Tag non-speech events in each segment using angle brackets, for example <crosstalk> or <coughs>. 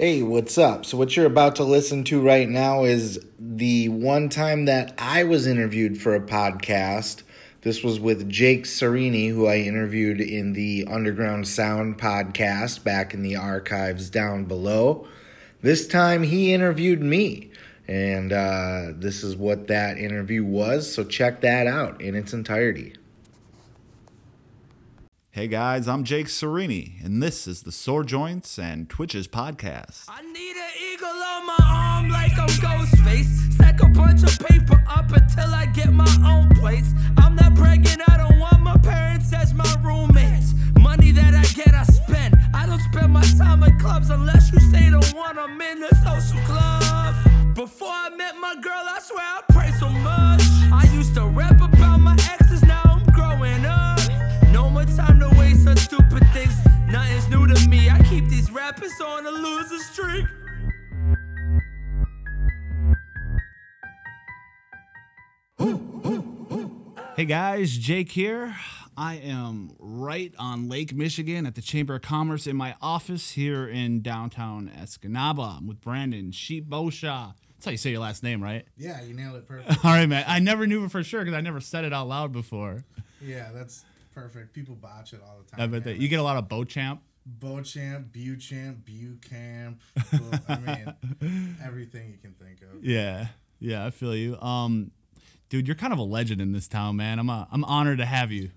Hey, what's up? So, what you're about to listen to right now is the one time that I was interviewed for a podcast. This was with Jake Syreini, who I interviewed in the Underground Sound podcast back in the archives down below. This time he interviewed me, and uh, this is what that interview was. So, check that out in its entirety. Hey guys, I'm Jake Syreini, and this is the Sore Joints and Twitches podcast. I need an eagle on my arm like I'm Ghostface. Stack a bunch of paper up until I get my own place. I'm not bragging, I don't want my parents as my roommates. Money that I get, I spend. I don't spend my time clubs unless you say the one I'm in the social club. Before I met my girl, I swear I so much. I used to rap about my exes, time to waste on stupid things. Nothing's new to me. I keep these rappers on a loser streak. Hey guys, Jake here. I am right on Lake Michigan at the Chamber of Commerce in my office here in downtown Escanaba. I'm with Brandon Sheep Bosha. That's how you say your last name, right? Yeah, you nailed it perfect. <laughs> All right, man. I never knew it for sure because I never said it out loud before. yeah, that's perfect. People botch it all the time. I bet that you get a lot of Beauchamp. Beauchamp, Buchamp, Bucamp. well, <laughs> I mean, everything you can think of. Yeah, yeah, I feel you. Um, dude, you're kind of a legend in this town, man. I'm a, I'm honored to have you.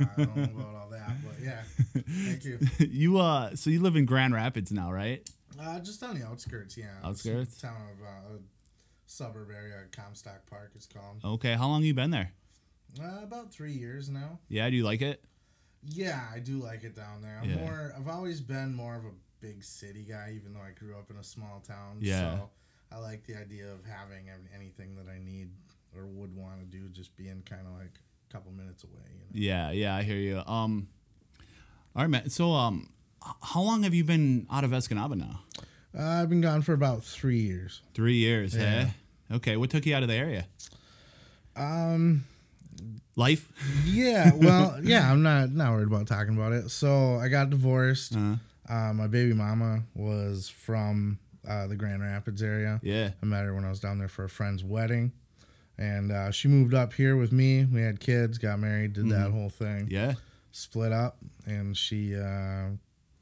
I don't know about all that, but yeah. Thank you. <laughs> you uh, so you live in Grand Rapids now, right? Uh, just on the outskirts, yeah. Outskirts? town of uh, a suburb area, Comstock Park, it's called. Okay, how long you been there? Uh, about three years now. Yeah, do you like it? Yeah, I do like it down there. I'm Yeah. more. I've always been more of a big city guy, even though I grew up in a small town. Yeah. So I like the idea of having anything that I need or would want to do, just being kind of like a couple minutes away. You know? Yeah, yeah, I hear you. Um, all right, man. So, um, how long have you been out of Escanaba now? Uh, I've been gone for about three years. Three years, Yeah. hey? Okay, what took you out of the area? Um. Life. Yeah. Well. yeah. I'm not not worried about talking about it. So I got divorced. Uh-huh. Uh, my baby mama was from uh, the Grand Rapids area. Yeah. I met her when I was down there for a friend's wedding. And uh, she moved up here with me. We had kids, got married, did that whole thing. Mm-hmm. Yeah. Split up, and she uh,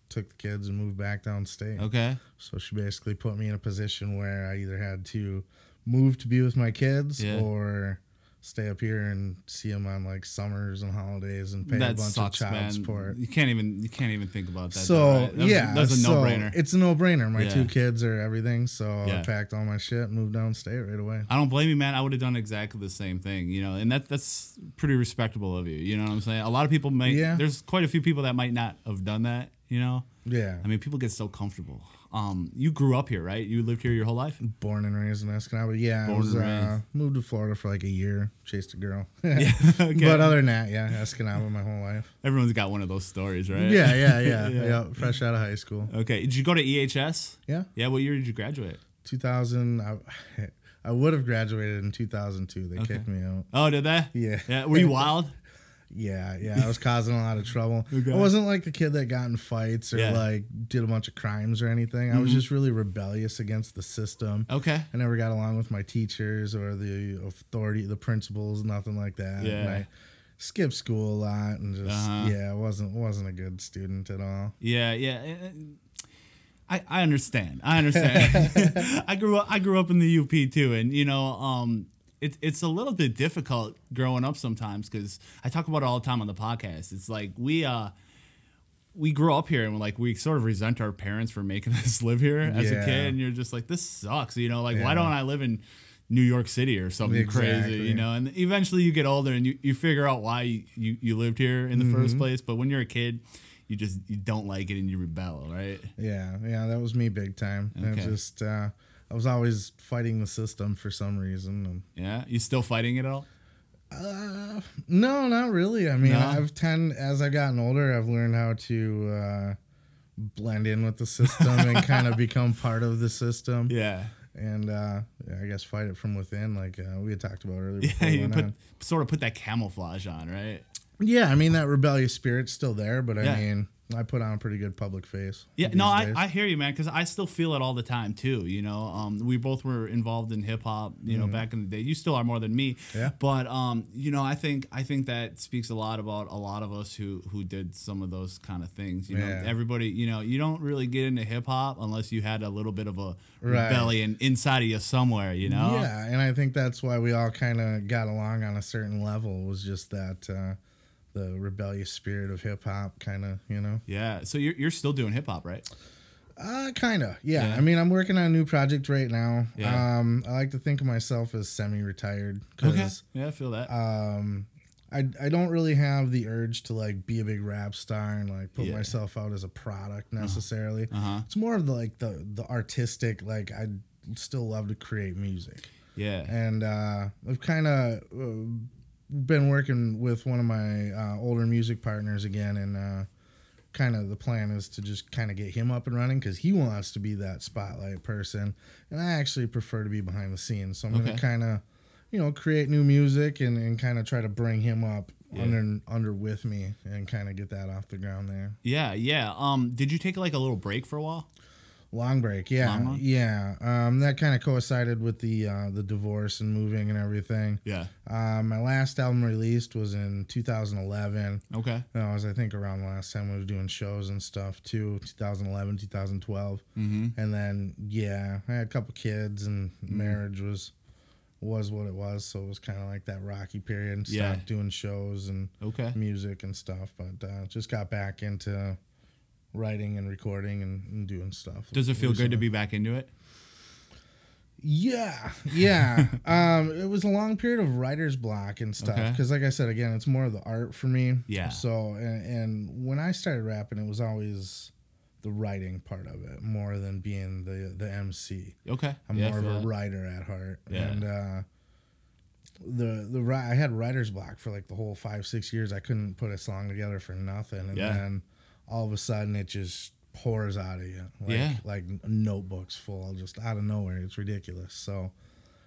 took the kids and moved back downstate. Okay. So she basically put me in a position where I either had to move to be with my kids Yeah. or stay up here and see them on like summers and holidays and pay a bunch sucks, of child man. support. You can't even you can't even think about that. So though, right? That was- yeah, that's a so no brainer. It's a no brainer. My Yeah. two kids are everything, so Yeah. I packed all my shit, moved downstate right away. I don't blame you, man. I would have done exactly the same thing, you know, and that that's pretty respectable of you. You know what I'm saying? A lot of people might. Yeah. There's quite a few people that might not have done that. You know. Yeah, I mean, people get so comfortable. Um, you grew up here, right? You lived here your whole life. born and raised in Escanaba. Yeah, I Born was and uh, moved to Florida for like a year, chased a girl. <laughs> Yeah. <laughs> okay. But other than that, yeah, Escanaba my whole life. Everyone's got one of those stories, right? Yeah, yeah, yeah, <laughs> Yeah. yeah. Fresh out of high school. Okay. Did you go to EHS? Yeah, Yeah. What year did you graduate? 2000. I, I would have graduated in 2002. They Okay. kicked me out. Oh, did they? Yeah. Yeah. Were you wild? Yeah, yeah. I was causing a lot of trouble. <laughs> Okay. I wasn't like the kid that got in fights or Yeah. Mm-hmm. like did a bunch of crimes or anything. I was just really rebellious against the system. Okay. I never got along with my teachers or the authority, the principals, nothing like that. And Yeah. I skipped school a lot and just Uh-huh. yeah, I wasn't wasn't a good student at all. Yeah. Yeah. I, I understand. I understand. <laughs> <laughs> I grew up. I grew up in the UP too, and you know, um, it's it's a little bit difficult growing up sometimes because I talk about it all the time on the podcast. It's like we uh we grew up here and we're like we sort of resent our parents for making <laughs> us live here as a kid, and you're just like, this sucks. You know, like why don't I live in New York City or something crazy? You know, and eventually you get older and you, you figure out why you, you, you lived here in the Mm-hmm. first place. But when you're a kid, you just you don't like it and you rebel, right? Yeah, yeah, that was me big time. I Okay. just uh, I was always fighting the system for some reason. Yeah, you still fighting it all? uh, no, not really. I mean, No? I've tend as I've gotten older, I've learned how to uh, blend in with the system and <laughs> kind of become part of the system. Yeah. And uh, yeah, I guess fight it from within, like uh, we had talked about earlier. Yeah, before you put on. sort of put that camouflage on, right? Yeah, I mean that rebellious spirit's still there, but I Yeah. mean I put on a pretty good public face. Yeah, no, I, days. I hear you, man, because I still feel it all the time too. You know, um, we both were involved in hip hop, you know, back in the day. You still are more than me. Mm-hmm. Yeah. But um, you know, I think I think that speaks a lot about a lot of us who who did some of those kind of things. You know, Yeah. everybody, you know, you don't really get into hip hop unless you had a little bit of a Right. rebellion inside of you somewhere. You know. Yeah, and I think that's why we all kind of got along on a certain level. Was just that uh, the rebellious spirit of hip hop, kind of, you know. Yeah. So you're you're still doing hip hop, right? Uh, kind of. Yeah. Yeah. I mean, I'm working on a new project right now. Yeah. Um, I like to think of myself as semi-retired because Yeah, I feel that. um, I I don't really have the urge to like be a big rap star and like put Yeah. myself out as a product necessarily. Uh-huh. It's more of the like the the artistic. Like I still love to create music. yeah. and uh, I've kind of uh, been working with one of my uh, older music partners again, and uh, kind of the plan is to just kind of get him up and running because he wants to be that spotlight person, and I actually prefer to be behind the scenes. So I'm Okay. gonna kind of, you know, create new music and, and kind of try to bring him up Yeah. under under with me and kind of get that off the ground there. Yeah, yeah. Um, did you take like a little break for a while? Long break, yeah, Long yeah. Um, that kind of coincided with the uh, the divorce and moving and everything. Yeah. Uh, my last album released was in 2011. Okay. That was, I think, around the last time we were doing shows and stuff too. 2011, 2012, Mm-hmm. and then yeah, I had a couple kids, and marriage was was what it was. So it was kind of like that rocky period. And Yeah. stopped doing shows and Okay. music and stuff, but uh, just got back into writing and recording and, and doing stuff. Does it feel good to be back into it? Yeah, yeah. <laughs> um, it was a long period of writer's block and stuff Okay. because, like I said, again, it's more of the art for me. Yeah. So, and, and when I started rapping, it was always the writing part of it more than being the the MC. Okay. I'm Yeah, more of a that. writer at heart, Yeah. and uh, the the I had writer's block for like the whole five six years. I couldn't put a song together for nothing, and Yeah. then all of a sudden it just pours out of you, like Yeah. like notebooks full, just out of nowhere. It's ridiculous. So,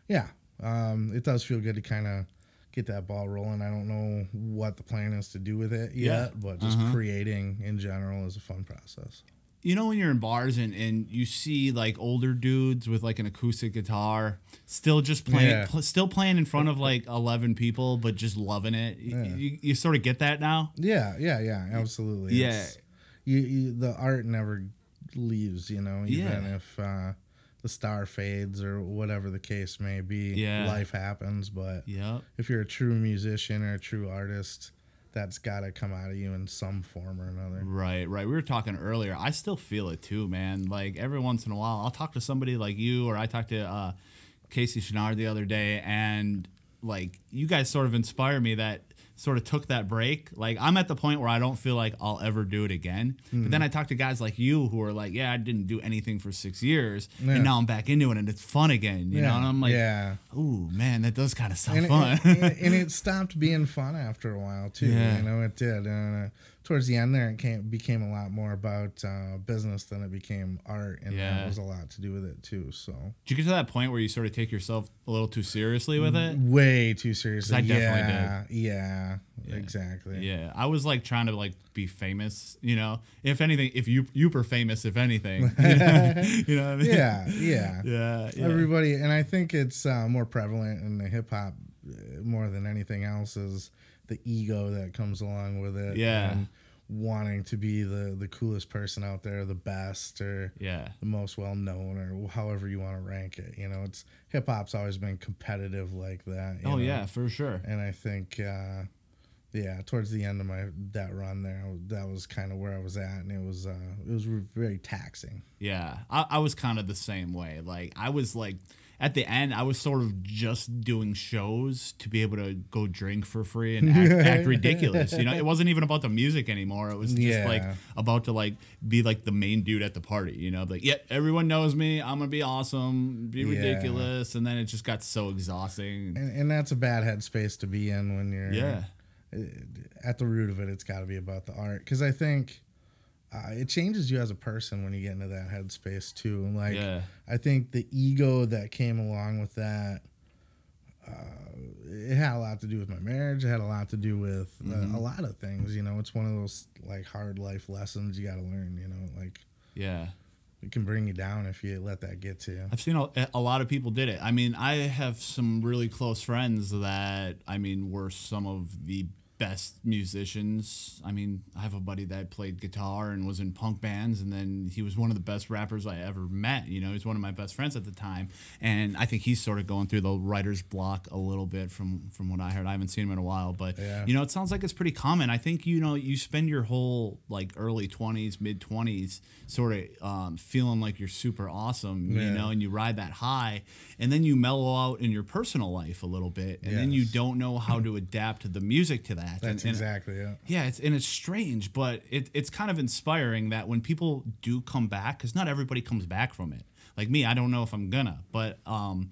yeah, um, it does feel good to kind of get that ball rolling. I don't know what the plan is to do with it Yeah. yet, but just Uh-huh. creating in general is a fun process. You know when you're in bars and, and you see like older dudes with like an acoustic guitar still just playing Yeah. pl- still playing in front of like 11 people but just loving it. Yeah. You, you sort of get that now? Yeah, yeah, yeah, absolutely. Yeah. It's- you, you the art never leaves, you know, even Yeah. if uh, the star fades or whatever the case may be. Yeah. life happens, but Yep. if you're a true musician or a true artist, that's got to come out of you in some form or another. Right, right. We were talking earlier. I still feel it too, man. Like every once in a while, I'll talk to somebody like you, or I talked to uh, Casey Chenard the other day, and like you guys sort of inspire me that sort of took that break. Like I'm at the point where I don't feel like I'll ever do it again. But Mm-hmm. then I talk to guys like you who are like, yeah, I didn't do anything for six years, Yeah. and now I'm back into it, and it's fun again. You know, and I'm like, yeah. ooh, man, that does kind of sound And fun. it, and, and it <laughs> stopped being fun after a while too. Yeah. You know, it did. Uh, towards the end there, it came, became a lot more about uh, business than it became art, and Yeah. that was a lot to do with it too. So Did you get to that point where you sort of take yourself a little too seriously with it? way too seriously. I definitely yeah, yeah, exactly. Yeah, I was like trying to like be famous, you know. If anything, if you you were famous, if anything, <laughs> you know, <laughs> you know what I mean? yeah, yeah. <laughs> yeah, yeah. Everybody, and I think it's uh, more prevalent in the hip hop uh, more than anything else is the ego that comes along with it. Yeah. and wanting to be the the coolest person out there, the best, or yeah, the most well known, or however you want to rank it. You know, it's hip hop's always been competitive like that. you oh know? yeah, for sure. and I think. Uh, yeah, towards the end of my that run there, that was kind of where I was at, and it was uh, it was very taxing. Yeah, I, I was kind of the same way. Like I was like at the end, I was sort of just doing shows to be able to go drink for free and act, <laughs> act ridiculous. You know, it wasn't even about the music anymore. It was just like about to like be like the main dude at the party. You know, like yeah, everyone knows me. I'm gonna be awesome, be Yeah. ridiculous, and then it just got so exhausting. And, and that's a bad headspace to be in when you're Yeah. at the root of it. It's got to be about the art because I think uh, it changes you as a person when you get into that headspace too. Like Yeah. I think the ego that came along with that it had a lot to do with my marriage. It had a lot to do with uh, Mm-hmm. a lot of things. You know, it's one of those like hard life lessons you got to learn. You know, like Yeah. it can bring you down if you let that get to you. I've seen a, a lot of people did it. I mean, I have some really close friends that I mean were some of the best musicians. I mean, I have a buddy that played guitar and was in punk bands, and then he was one of the best rappers I ever met. You know, he's one of my best friends at the time, and I think he's sort of going through the writer's block a little bit from from what I heard. I haven't seen him in a while, but Yeah. you know, it sounds like it's pretty common. I think you know you spend your whole like early twenties, mid twenties, sort of um, feeling like you're super awesome, you know, and you ride that high, and then you mellow out in your personal life a little bit, and then you don't know how to adapt the music to that. That's and, and- exactly it. yeah, it's and it's strange, but it, it's kind of inspiring that when people do come back, because not everybody comes back from it. Like me, I don't know if I'm gonna, but um,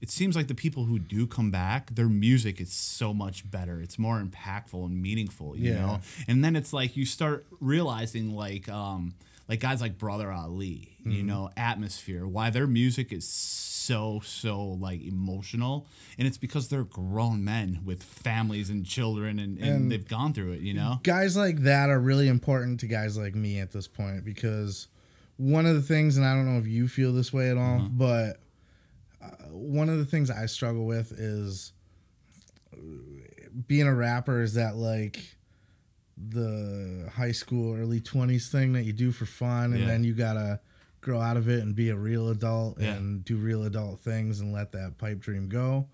it seems like the people who do come back, their music is so much better. It's more impactful and meaningful, you Yeah. know. And then it's like you start realizing, like, um, like guys like Brother Ali, you Mm-hmm. know, Atmosphere, why their music is so so so like emotional, and it's because they're grown men with families and children, and, and, And- they've gone through it, you know. guys like that are really important to guys like me at this point because one of the things, and I don't know if you feel this way at all, Mm-hmm. but uh, one of the things I struggle with is uh, being a rapper is that like the high school, early 20s thing that you do for fun, and Yeah. then you gotta grow out of it and be a real adult Yeah. and do real adult things and let that pipe dream go?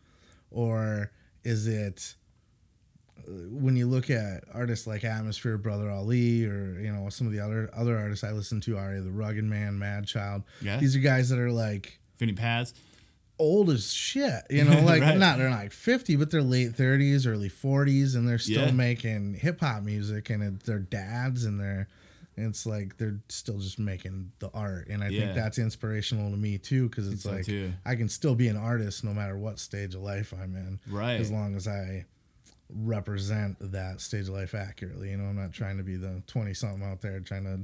Or is it uh, when you look at artists like Atmosphere, Brother Ali, or you know some of the other other artists I listen to, R.A. the Rugged Man, Madchild. Yeah. These are guys that are like Vinnie Paz. old as shit. You <laughs> know, like Right. not they're not like fifty, but they're late thirties, early forties, and they're still Yeah. making hip hop music, and it, they're dads, and they're it's like they're still just making the art, and I Yeah. think that's inspirational to me too, because it's like too. I can still be an artist no matter what stage of life I'm in, Right. As long as I represent that stage of life accurately. You know, I'm not trying to be the 20 something out there trying to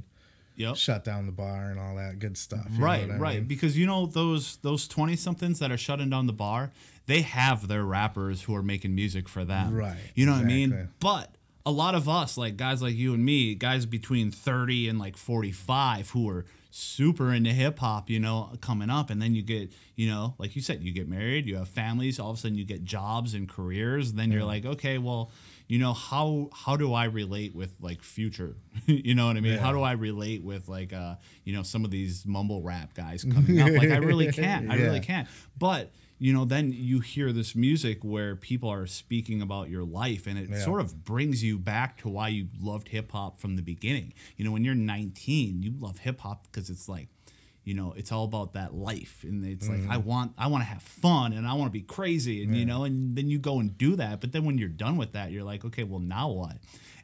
Yep. shut down the bar and all that good stuff. Right, right. mean? Because you know those those twenty somethings that are shutting down the bar, they have their rappers who are making music for them. Right, You know what I mean? But a lot of us, like guys like you and me, guys between thirty and like forty five, who are super into hip hop, you know, coming up, and then you get, you know, like you said, you get married, you have families, all of a sudden you get jobs and careers, then you're like, okay, well, you know, how how do I relate with like future? <laughs> you know what I mean? How do I relate with like uh, you know, some of these mumble rap guys coming up? Like I really <laughs> can't. I really can't. But you know, then you hear this music where people are speaking about your life, and it Yeah. sort of brings you back to why you loved hip hop from the beginning. You know, when you're 19, you love hip hop because it's like, you know, it's all about that life, and it's like I want, I want to have fun, and I want to be crazy, and you know, and then you go and do that. But then when you're done with that, you're like, okay, well, now what?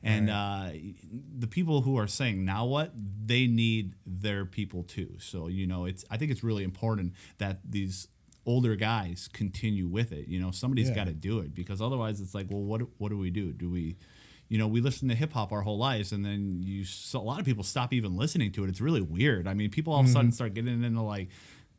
And uh, the people who are saying now what, they need their people too. So you know, it's I think it's really important that these older guys continue with it. You know, somebody's Yeah. got to do it because otherwise, it's like, well, what what do we do? Do we, you know, we listen to hip hop our whole lives, and then you so a lot of people stop even listening to it. It's really weird. I mean, people all of a sudden mm-hmm. start getting into like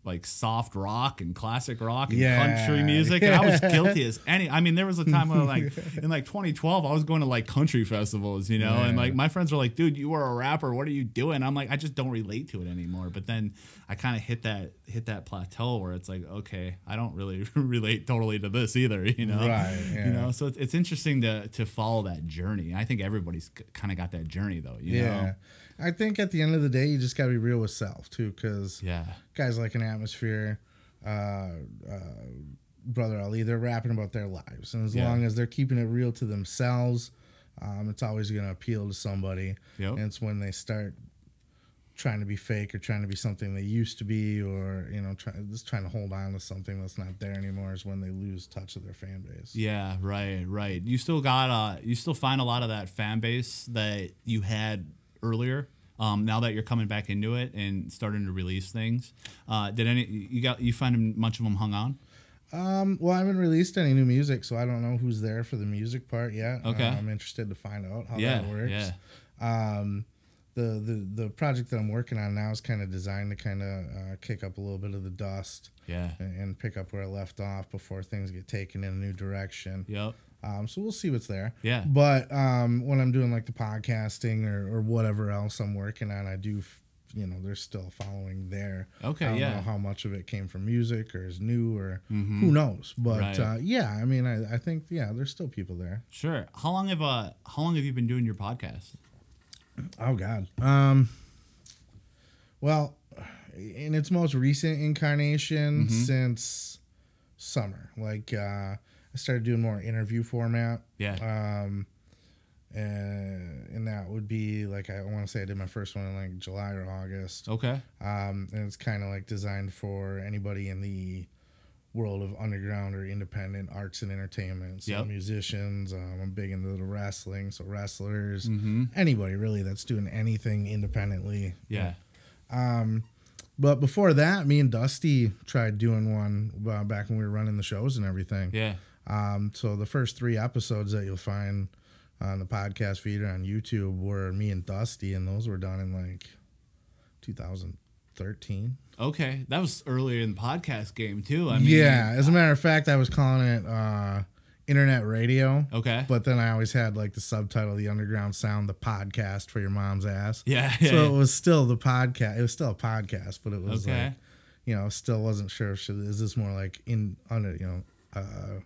like soft rock and classic rock and Yeah. country music and I was guilty as any. I mean there was a time when like <laughs> in like 2012 I was going to like country festivals you know and like my friends were like dude you were a rapper. What are you doing? I'm like I just don't relate to it anymore. But then I kind of hit that hit that plateau where it's like okay I don't really <laughs> relate totally to this either you know? Right, you know so it's, it's interesting to to follow that journey. I think everybody's kind of got that journey though you yeah. know I think at the end of the day, you just got to be real with self too, because yeah guys like an atmosphere, uh, uh, brother Ali, they're rapping about their lives, and as Yeah. long as they're keeping it real to themselves, um, it's always going to appeal to somebody. Yep. And it's when they start trying to be fake or trying to be something they used to be, or you know, try, just trying to hold on to something that's not there anymore, is when they lose touch of their fan base. Yeah, right, right. You still got uh you still find a lot of that fan base that you had earlier. Um, now that you're coming back into it and starting to release things, uh, did any you got you find them much of them hung on? Um, well, I haven't released any new music, so I don't know who's there for the music part yet. Okay. Uh, I'm interested to find out how yeah, that works. yeah, Um, the the the project that I'm working on now is kind of designed to kind of uh, kick up a little bit of the dust Yeah. and, and pick up where I left off before things get taken in a new direction. Yep. Um, so we'll see what's there. Yeah. But um, when I'm doing like the podcasting or, or whatever else I'm working on, I do, f- you know, there's still following there. Okay, I don't yeah. know how much of it came from music or is new or who knows. But Right. uh, yeah, I mean, I, I think yeah, there's still people there. Sure. How long have uh how long have you been doing your podcast? Oh God. Um. Well, in its most recent incarnation Mm-hmm. since summer, like uh, I started doing more interview format. Yeah. Um, and, and that would be like I want to say I did my first one in like July or August. okay. Um, and it's kind of like designed for anybody in the world of underground or independent arts and entertainment. So Yep. musicians, um, I'm big into the wrestling, so wrestlers, Mm-hmm. anybody really that's doing anything independently. Yeah. Um, But before that, me and Dusty tried doing one uh, back when we were running the shows and everything. Yeah. Um, so the first three episodes that you'll find on the podcast feed or on YouTube were me and Dusty, and those were done in like 2013. Okay. That was earlier in the podcast game too. I mean yeah, as a matter of fact, I was calling it uh, internet radio. Okay. But then I always had like the subtitle, "The Underground Sound," the podcast for your mom's ass. Yeah, yeah, <laughs> So yeah. it was still the podcast. It was still a podcast, but it was Okay. like, you know, still wasn't sure. Should is this more like in under you know, uh,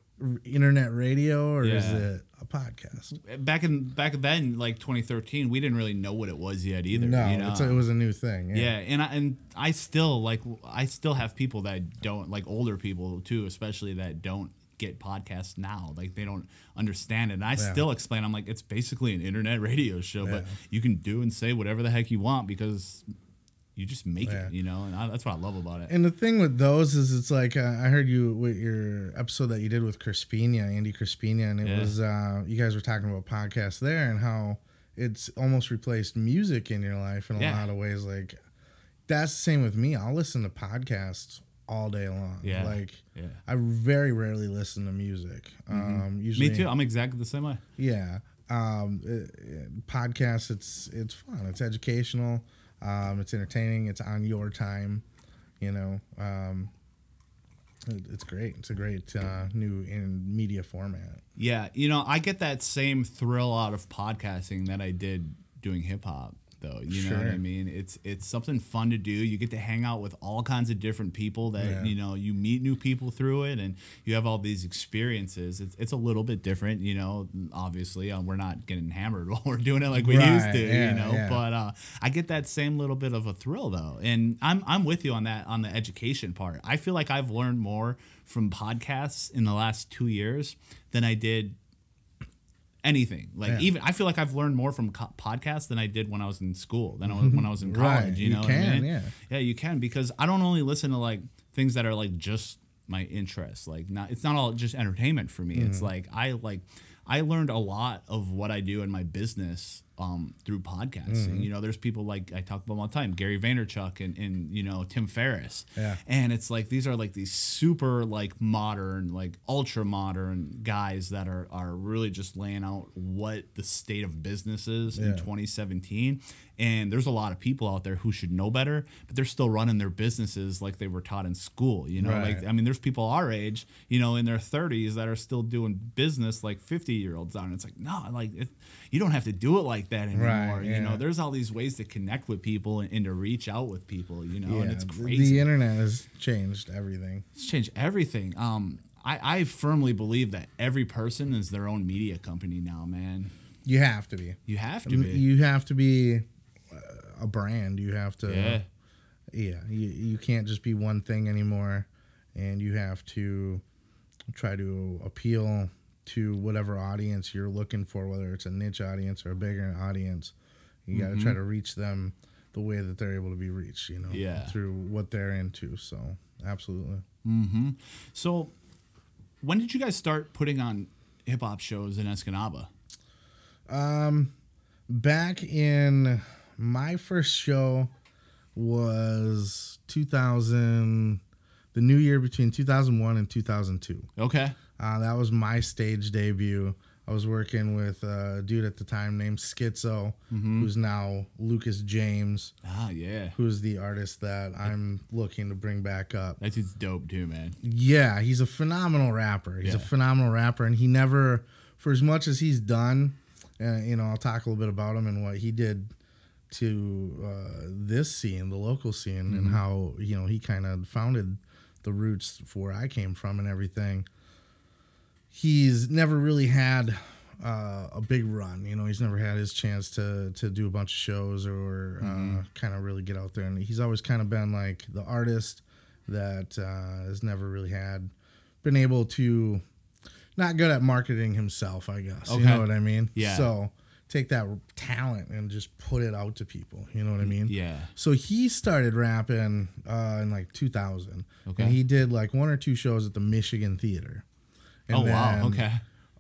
internet radio or is it a podcast? back in back then, like 2013, we didn't really know what it was yet either. No, you know? it's a, it was a new thing. yeah, and I and I still like I still have people that don't like older people too, especially that don't get podcasts now. Like they don't understand it. And I Yeah. still explain. I'm like, it's basically an internet radio show, but you can do and say whatever the heck you want because you just make Yeah. it. You know, and I, that's what I love about it. And the thing with those is, it's like uh, I heard you with your episode that you did with Crispina, Andy Crispina, and it Yeah. was uh, you guys were talking about podcasts there and how it's almost replaced music in your life in a Yeah. lot of ways. Like that's the same with me. I'll listen to podcasts all day long. Yeah. like. I very rarely listen to music. Um, usually, Me too. I'm exactly the same way. yeah. Um, it, it- podcasts, it's it's fun. It's educational. Um, it's entertaining. It's on your time. You know, um, it, it's great. It's a great uh, new in media format. Yeah, you know, I get that same thrill out of podcasting that I did doing hip hop though. You know what I mean? It's it's something fun to do. You get to hang out with all kinds of different people that, Yeah. you know, you meet new people through it and you have all these experiences. It's, it's a little bit different, you know, obviously. Um, we're not getting hammered <laughs> while we're doing it like we used to, yeah, you know, yeah. but uh, I get that same little bit of a thrill though. And I'm I'm with you on that on the education part. I feel like I've learned more from podcasts in the last 2 years than I did anything. Like Yeah. even I feel like I've learned more from co- podcasts than I did when I was in school, than I was, when I was in college. Right, You you know, what I can, mean? yeah. yeah, you can because I don't only listen to like things that are like just my interests. Like not, it's not all just entertainment for me. Mm-hmm. It's like I like. I learned a lot of what I do in my business um, through podcasting. Mm-hmm. You know, there's people like I talk about all the time, Gary Vaynerchuk and, and you know Tim Ferriss. Yeah. And it's like these are like these super like modern, like ultra modern guys that are are really just laying out what the state of business is in 2017. And there's a lot of people out there who should know better, but they're still running their businesses like they were taught in school. You know, Right. like I mean, there's people our age, you know, in their 30s that are still doing business like 50 year olds are. And it's like, no, like it, you don't have to do it like that anymore. Right, You know, there's all these ways to connect with people and, and to reach out with people. You know, and it's crazy. the internet has changed everything. It's changed everything. Um, I, I firmly believe that every person is their own media company now, man. You have to be. You have to be. You have to be a brand. You have to. yeah. yeah you, you can't just be one thing anymore and you have to try to appeal to whatever audience you're looking for whether it's a niche audience or a bigger audience you got to Mm-hmm. try to reach them the way that they're able to be reached you know Yeah. through what they're into so absolutely So, when did you guys start putting on hip hop shows in Escanaba? Um, back in my first show was 2000 the new year between 2001 and 2002 Okay. Uh, that was my stage debut. I was working with a dude at the time named Schizo, Mm-hmm. who's now Lucas James, Ah, yeah. who's the artist that I'm looking to bring back up. that's dude's dope too, man. Yeah, he's a phenomenal rapper. He's a phenomenal rapper, and he never, for as much as he's done, and you know, I'll talk a little bit about him and what he did to uh, this scene, the local scene, and how you know he kind of founded the roots for where I came from and everything. He's never really had uh, a big run. You know, he's never had his chance to to do a bunch of shows or uh, kind of really get out there. And he's always kind of been like the artist that uh, has never really had been able to not good at marketing himself. I guess you Okay. know what I mean. Yeah. So take that talent and just put it out to people. You know what I mean? Yeah. So he started rapping uh, in like 2000. Okay. And he did like one or two shows at the Michigan Theater. And oh wow. Okay.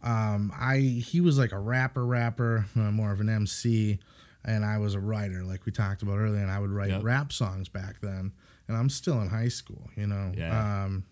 Um, I he was like a rapper, rapper, uh, more of an MC, and I was a writer, like we talked about earlier. And I would write Yep. rap songs back then. And I'm still in high school, you know. Yeah. Um,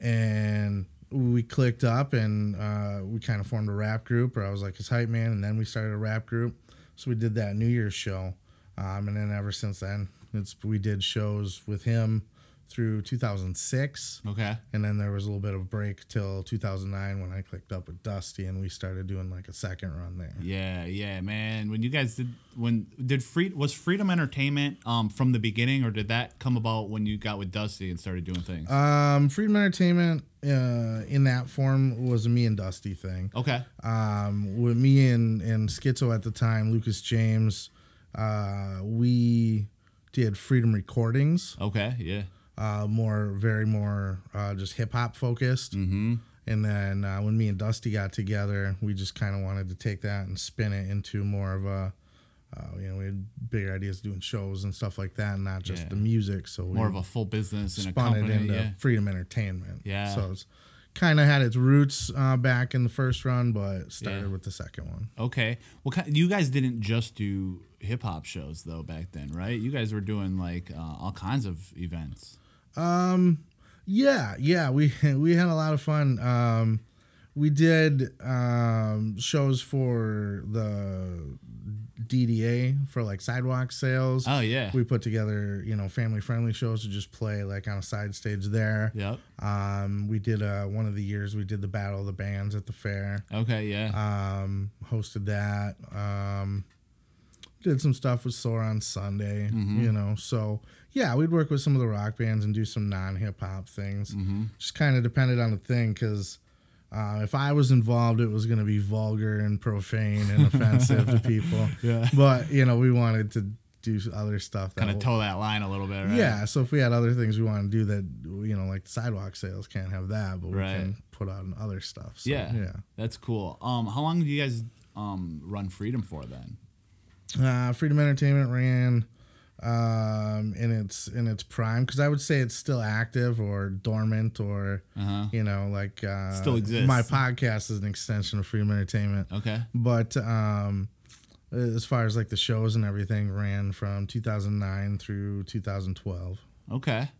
and we clicked up and uh, we kind of formed a rap group or i was like his hype man and then we started a rap group. So we did that new year's show um, and then ever since then it's we did shows with him through 2006 Okay. and then there was a little bit of a break till 2009 when i clicked up with dusty and we started doing like a second run there Yeah, yeah, man. When you guys did when did free was Freedom Entertainment um from the beginning or did that come about when you got with Dusty and started doing things? um, freedom entertainment uh, in that form was a me and dusty thing okay. um, with me and, and Schizo at the time, Lucas James, uh, we did Freedom Recordings, Okay. Yeah. Uh, more, very more uh, just hip hop focused. Mm-hmm. And then uh, when me and Dusty got together, we just kind of wanted to take that and spin it into more of a, uh, you know, we had bigger ideas doing shows and stuff like that, and not just Yeah. the music. So we More of a full business and a spun company. it into yeah. Freedom Entertainment. Yeah. So it's kind of had its roots uh, back in the first run, but started Yeah. with the second one. Okay. Well, you guys didn't just do hip hop shows though back then, right? You guys were doing like uh, all kinds of events. Yeah, yeah, we <laughs> we had a lot of fun. Um, we did um, shows for the DDA for like sidewalk sales. Oh yeah. We put together, you know, family friendly shows to just play like on a side stage there. Yep. Um, we did uh, one of the years we did the Battle of the Bands at the fair. Okay. Yeah. Um, hosted that. Um, did some stuff with Sore on Sunday, you know. So yeah, we'd work with some of the rock bands and do some non hip hop things. Just kind of depended on the thing because. Uh, if I was involved, it was going to be vulgar and profane and offensive to <laughs> people. Yeah. But you know, we wanted to do other stuff kind of toe that line a little bit, right? yeah, so if we had other things we want to do that, you know, like sidewalk sales can't have that, but Right. we can put on other stuff. So, Yeah. yeah. That's cool. Um, how long do you guys um run Freedom for then? Uh, Freedom Entertainment ran um, in its in its prime because I would say it's still active or dormant or Uh-huh. you know like uh, Still exists. My podcast is an extension of Freedom Entertainment, Okay. but um, as far as like the shows and everything, ran from 2009 through 2012. Okay.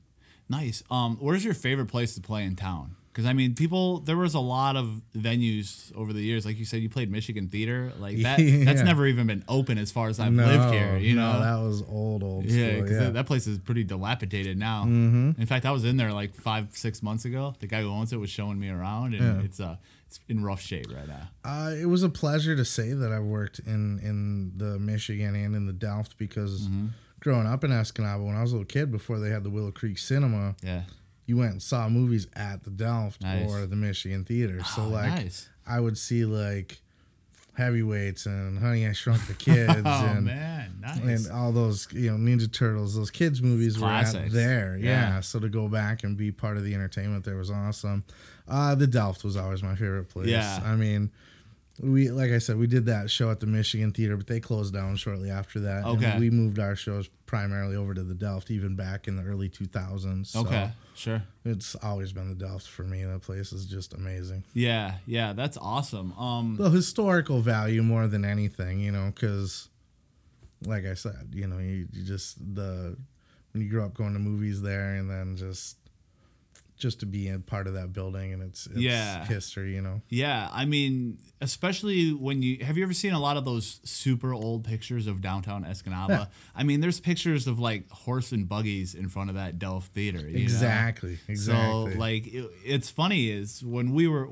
Nice. Um, where's your favorite place to play in town? Because I mean, people, there was a lot of venues over the years. Like you said, you played Michigan Theater. Like <laughs> that, Yeah. that's never even been open as far as I've lived here. You no, know, that was old, old yeah, school. because Yeah, that, that place is pretty dilapidated now. Mm-hmm. In fact, I was in there like five, six months ago. The guy who owns it was showing me around, and Yeah. it's uh, it's in rough shape right now. Uh, it was a pleasure to say that I worked in in the Michigan and in the Delft because Mm-hmm. growing up in Escanaba when I was a little kid before they had the Willow Creek Cinema, Yeah. You went and saw movies at the Delft Nice. or the Michigan Theater. So Oh, like nice. I would see like Heavyweights and Honey I Shrunk the Kids <laughs> Oh and man, nice. and all those you know Ninja Turtles, those kids movies were at there. Yeah. Yeah. So to go back and be part of the entertainment there was awesome. Uh, the Delft was always my favorite place. Yeah. I mean, we like I said, we did that show at the Michigan Theater, but they closed down shortly after that. and Okay. we moved our shows primarily over to the Delft, even back in the early 2000s. So okay, sure. It's always been the Delft for me. That place is just amazing. Yeah, yeah, that's awesome. Um, The historical value more than anything, you know, because, like I said, you know, you, you just the when you grow up going to movies there, and then just just to be a part of that building and its, its Yeah. history. You know. Yeah, I mean, especially when you have you ever seen a lot of those super old pictures of downtown Escanaba? Yeah. I mean, there's pictures of like horse and buggies in front of that Delft Theater. you know? Exactly. Exactly. So like, it, it's funny is when we were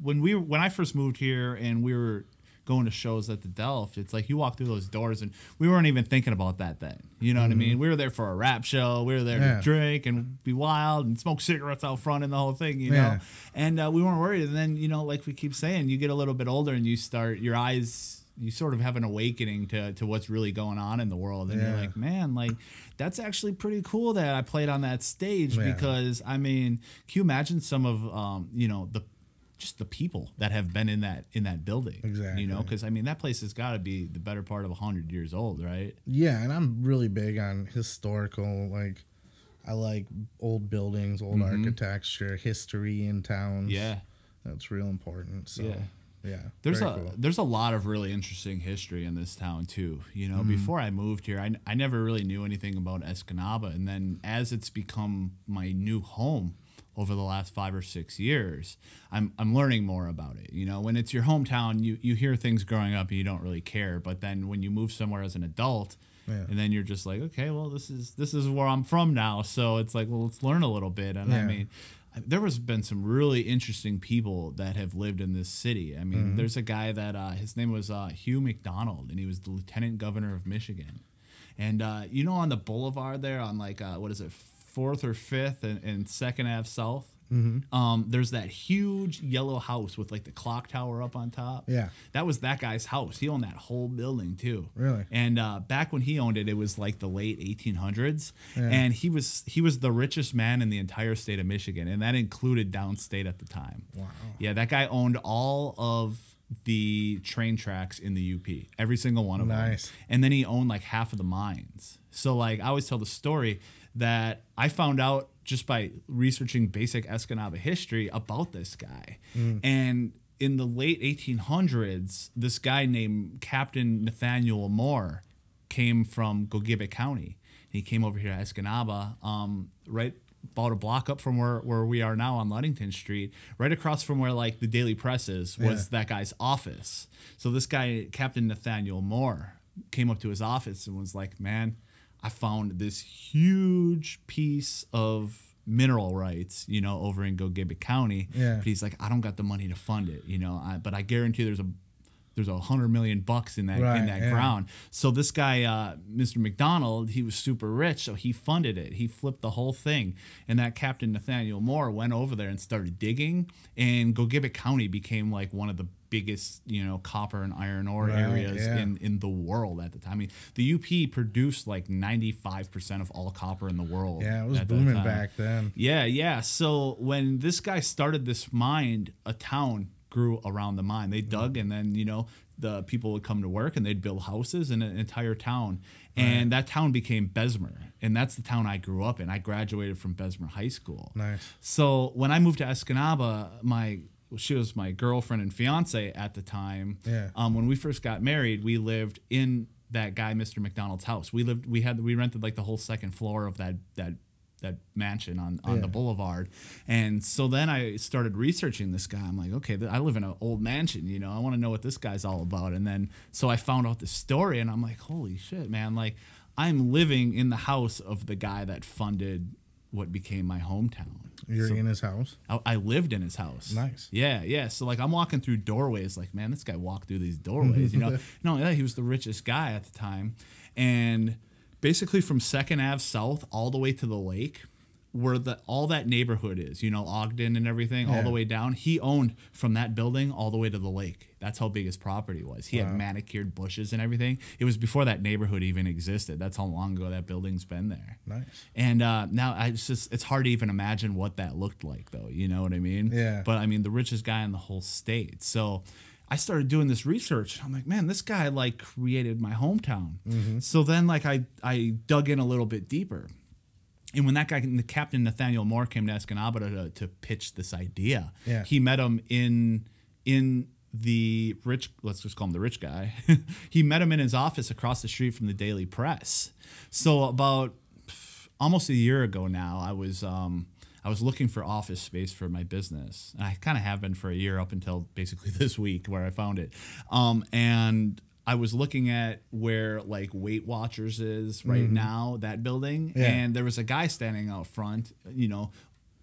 when we when I first moved here and we were going to shows at the Delft, it's like you walk through those doors and we weren't even thinking about that then. You know what I mean? We were there for a rap show. We were there Mm-hmm. Yeah. to drink and be wild and smoke cigarettes out front and the whole thing. You know and uh, we weren't worried. And then you know, like we keep saying, you get a little bit older and you start your eyes. You sort of have an awakening to, to what's really going on in the world, and you're like, man, like that's actually pretty cool that I played on that stage Yeah. because I mean, can you imagine some of um, you know the just the people that have been in that in that building, Exactly. You know, because I mean that place has got to be the better part of hundred years old, right? Yeah, and I'm really big on historical. Like, I like old buildings, old architecture, history in towns. Mm-hmm. Yeah. that's real important. So, Yeah. yeah, There's a cool. there's a lot of really interesting history in this town too. You know, before I moved here, I, I never really knew anything about Escanaba, and then as it's become my new home over the last five or six years, I'm I'm learning more about it. You know, when it's your hometown, you you hear things growing up and you don't really care, but then when you move somewhere as an adult. Yeah. And then you're just like, okay, well, this is this is where I'm from now. So it's like, well, let's learn a little bit. And I mean, there has been some really interesting people that have lived in this city. I mean, there's a guy that uh, his name was uh, Hugh McDonald, and he was the lieutenant governor of Michigan. And uh, you know, on the boulevard there, on like uh, what is it, Fourth or Fifth and, and Second Ave South. Um, there's that huge yellow house with like the clock tower up on top. Yeah. that was that guy's house. He owned that whole building too. Really? And uh, back when he owned it, it was like the late 1800s, yeah. and he was he was the richest man in the entire state of Michigan, and that included downstate at the time. Wow. Yeah, that guy owned all of the train tracks in the UP, every single one of Nice. them, Nice. and then he owned like half of the mines. So like I always tell the story that I found out just by researching basic Escanaba history about this guy, and in the late 1800s, this guy named Captain Nathaniel Moore came from Gogebic County. He came over here to Escanaba, um, right about a block up from where, where we are now on Ludington Street, right across from where like the Daily Press is, was that guy's office. So this guy, Captain Nathaniel Moore, came up to his office and was like, "Man, I found this huge piece of." mineral rights, you know, over in Gogebic County. Yeah. But he's like, I don't got the money to fund it, you know, I, but I guarantee there's a there's a hundred million bucks in that Right, in that yeah. ground. So this guy, uh, Mr. McDonald, he was super rich, so he funded it. He flipped the whole thing, and that Captain Nathaniel Moore went over there and started digging, and Gogebic County became like one of the biggest, you know, copper and iron ore Right, areas yeah. in in the world at the time. I mean, the UP produced like ninety five percent of all copper in the world. Yeah, it was booming back then. Yeah, yeah. So when this guy started this mine, a town grew around the mine. They dug, mm. and then you know the people would come to work, and they'd build houses in an entire town, and that town became Bessemer, and that's the town I grew up in. I graduated from Bessemer High School. Nice. So when I moved to Escanaba, my she was my girlfriend and fiance at the time. Yeah. Um, when we first got married, we lived in that guy, Mr. McDonald's house. We lived, we had, we rented like the whole second floor of that that that mansion on on the boulevard. And so then I started researching this guy. I'm like, okay, th- I live in an old mansion. You know, I want to know what this guy's all about. And then so I found out the story, and I'm like, holy shit, man! Like I'm living in the house of the guy that funded what became my hometown. You're So- in his house. I, I lived in his house. Nice. Yeah, yeah. So like I'm walking through doorways, like man, this guy walked through these doorways. You know, <laughs> no, yeah, he was the richest guy at the time, and basically from Second Ave South all the way to the lake, where the all that neighborhood is, you know, Ogden and everything, all the way down. He owned from that building all the way to the lake. That's how big his property was. He had manicured bushes and everything. It was before that neighborhood even existed. That's how long ago that building's been there. Nice. And uh, now I it's just it's hard to even imagine what that looked like though. You know what I mean? Yeah. But I mean the richest guy in the whole state. So I started doing this research. I'm like, man, this guy like created my hometown. Mm-hmm. So then like I I dug in a little bit deeper. And when that guy, the Captain Nathaniel Moore, came to Escanaba to, to pitch this idea, Yeah. he met him in in the rich. Let's just call him the rich guy. <laughs> he met him in his office across the street from the Daily Press. So about almost a year ago now, I was um, I was looking for office space for my business. And I kind of have been for a year up until basically <laughs> this week where I found it. Um, and I was looking at where like Weight Watchers is right mm-hmm. now, that building, Yeah. and there was a guy standing out front, you know,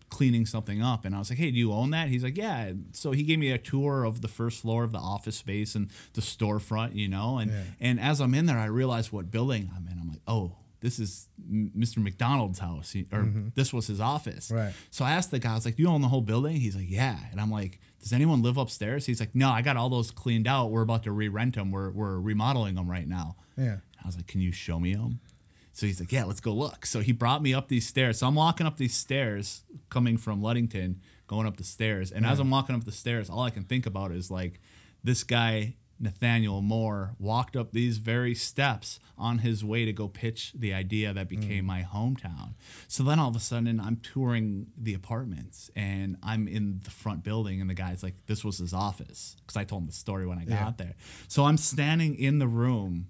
cleaning something up and I was like, "Hey, do you own that?" He's like, "Yeah." So he gave me a tour of the first floor of the office space and the storefront, you know, and Yeah. and as I'm in there, I realized what building I'm in. I'm like, "Oh, this is Mr. McDonald's house, or mm-hmm. this was his office." Right. So I asked the guy, I was like, "Do you own the whole building?" He's like, "Yeah." And I'm like, "Does anyone live upstairs?" He's like, "No, I got all those cleaned out. We're about to re-rent them. We're we're remodeling them right now." Yeah. I was like, "Can you show me them?" So he's like, "Yeah, let's go look." So he brought me up these stairs. So I'm walking up these stairs, coming from Ludington, going up the stairs. And as I'm walking up the stairs, all I can think about is like, this guy Nathaniel Moore walked up these very steps on his way to go pitch the idea that became mm. my hometown. So then all of a sudden I'm touring the apartments and I'm in the front building and the guy's like, this was his office. Because I told him the story when I got there. So I'm standing in the room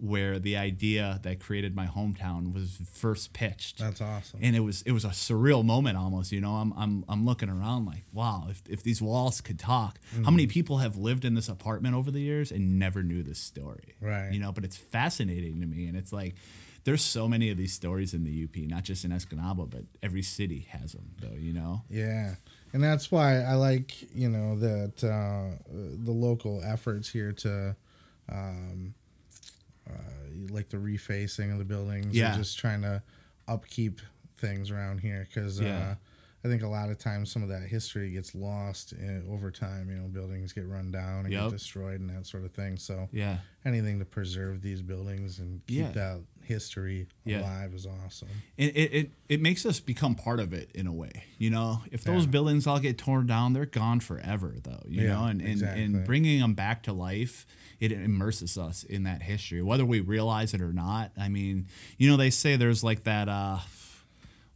where the idea that created my hometown was first pitched. That's awesome. and it was it was a surreal moment almost you know? I'm i'm, I'm looking around like wow if, if these walls could talk. How many people have lived in this apartment over the years and never knew this story? Right. you know but it's fascinating to me. And it's like there's so many of these stories in the up not just in escanaba but every city has them though you know? Yeah, and that's why I like you know that uh, the local efforts here to, um, like the refacing of the buildings. Yeah. and just trying to upkeep things around here because Yeah. uh, I think a lot of times some of that history gets lost in, over time. You know, buildings get run down and Yep. get destroyed and that sort of thing. So yeah anything to preserve these buildings and keep Yeah. that history Yeah. alive is awesome. it, it, it, it makes us become part of it in a way you know if those Yeah. buildings all get torn down they're gone forever though you know and, and, exactly. and bringing them back to life it immerses us in that history whether we realize it or not i mean you know they say there's like that uh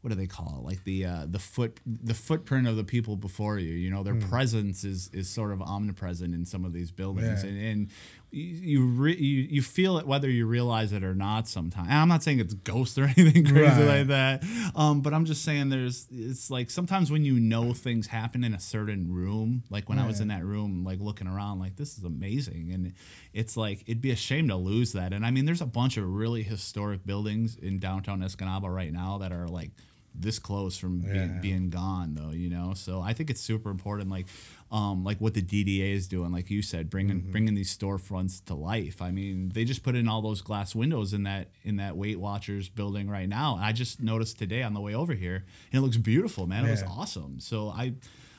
what do they call it? Like the uh, the foot the footprint of the people before you. You know, their presence is is sort of omnipresent in some of these buildings. Yeah. and, and you you, re, you you feel it whether you realize it or not. Sometimes and I'm not saying it's ghost or <laughs> anything crazy Right. like that, um, but I'm just saying there's it's like sometimes when you know things happen in a certain room, like when I was in that room, like looking around, like this is amazing, and it's like it'd be a shame to lose that. And I mean, there's a bunch of really historic buildings in downtown Escanaba right now that are like this close from being, Yeah. being gone though you know so i think it's super important like um like what the dda is doing like you said bringing Mm-hmm. bringing these storefronts to life i mean they just put in all those glass windows in that in that weight watchers building right now i just noticed today on the way over here and it looks beautiful man it was awesome so i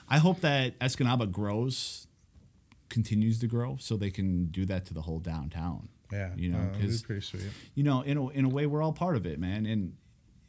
i hope that escanaba grows continues to grow so they can do that to the whole downtown Yeah, you know uh, be because pretty sweet. you know, in a, in a way, we're all part of it, man. And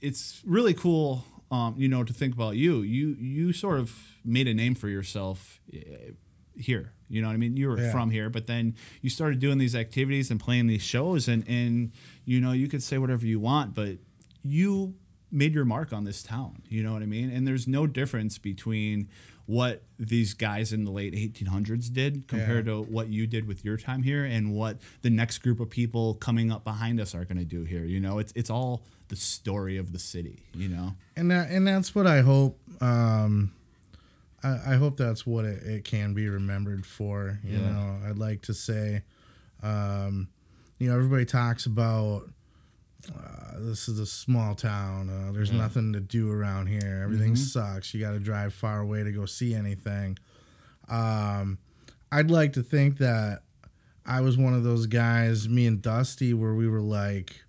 it's really cool, um, you know, to think about you. You you sort of made a name for yourself eh, here. You know what I mean? You were Yeah. from here, but then you started doing these activities and playing these shows, and and you know, you could say whatever you want, but you made your mark on this town. You know what I mean? And there's no difference between what these guys in the late 1800s did compared Yeah. to what you did with your time here and what the next group of people coming up behind us are going to do here you know it's it's all the story of the city you know and that and that's what I hope. Um, I, I hope that's what it, it can be remembered for. You Yeah. know, I'd like to say, um, you know, everybody talks about uh, this is a small town. Uh, there's nothing to do around here. Everything sucks. You got to drive far away to go see anything. Um, I'd like to think that I was one of those guys, me and Dusty, where we were like,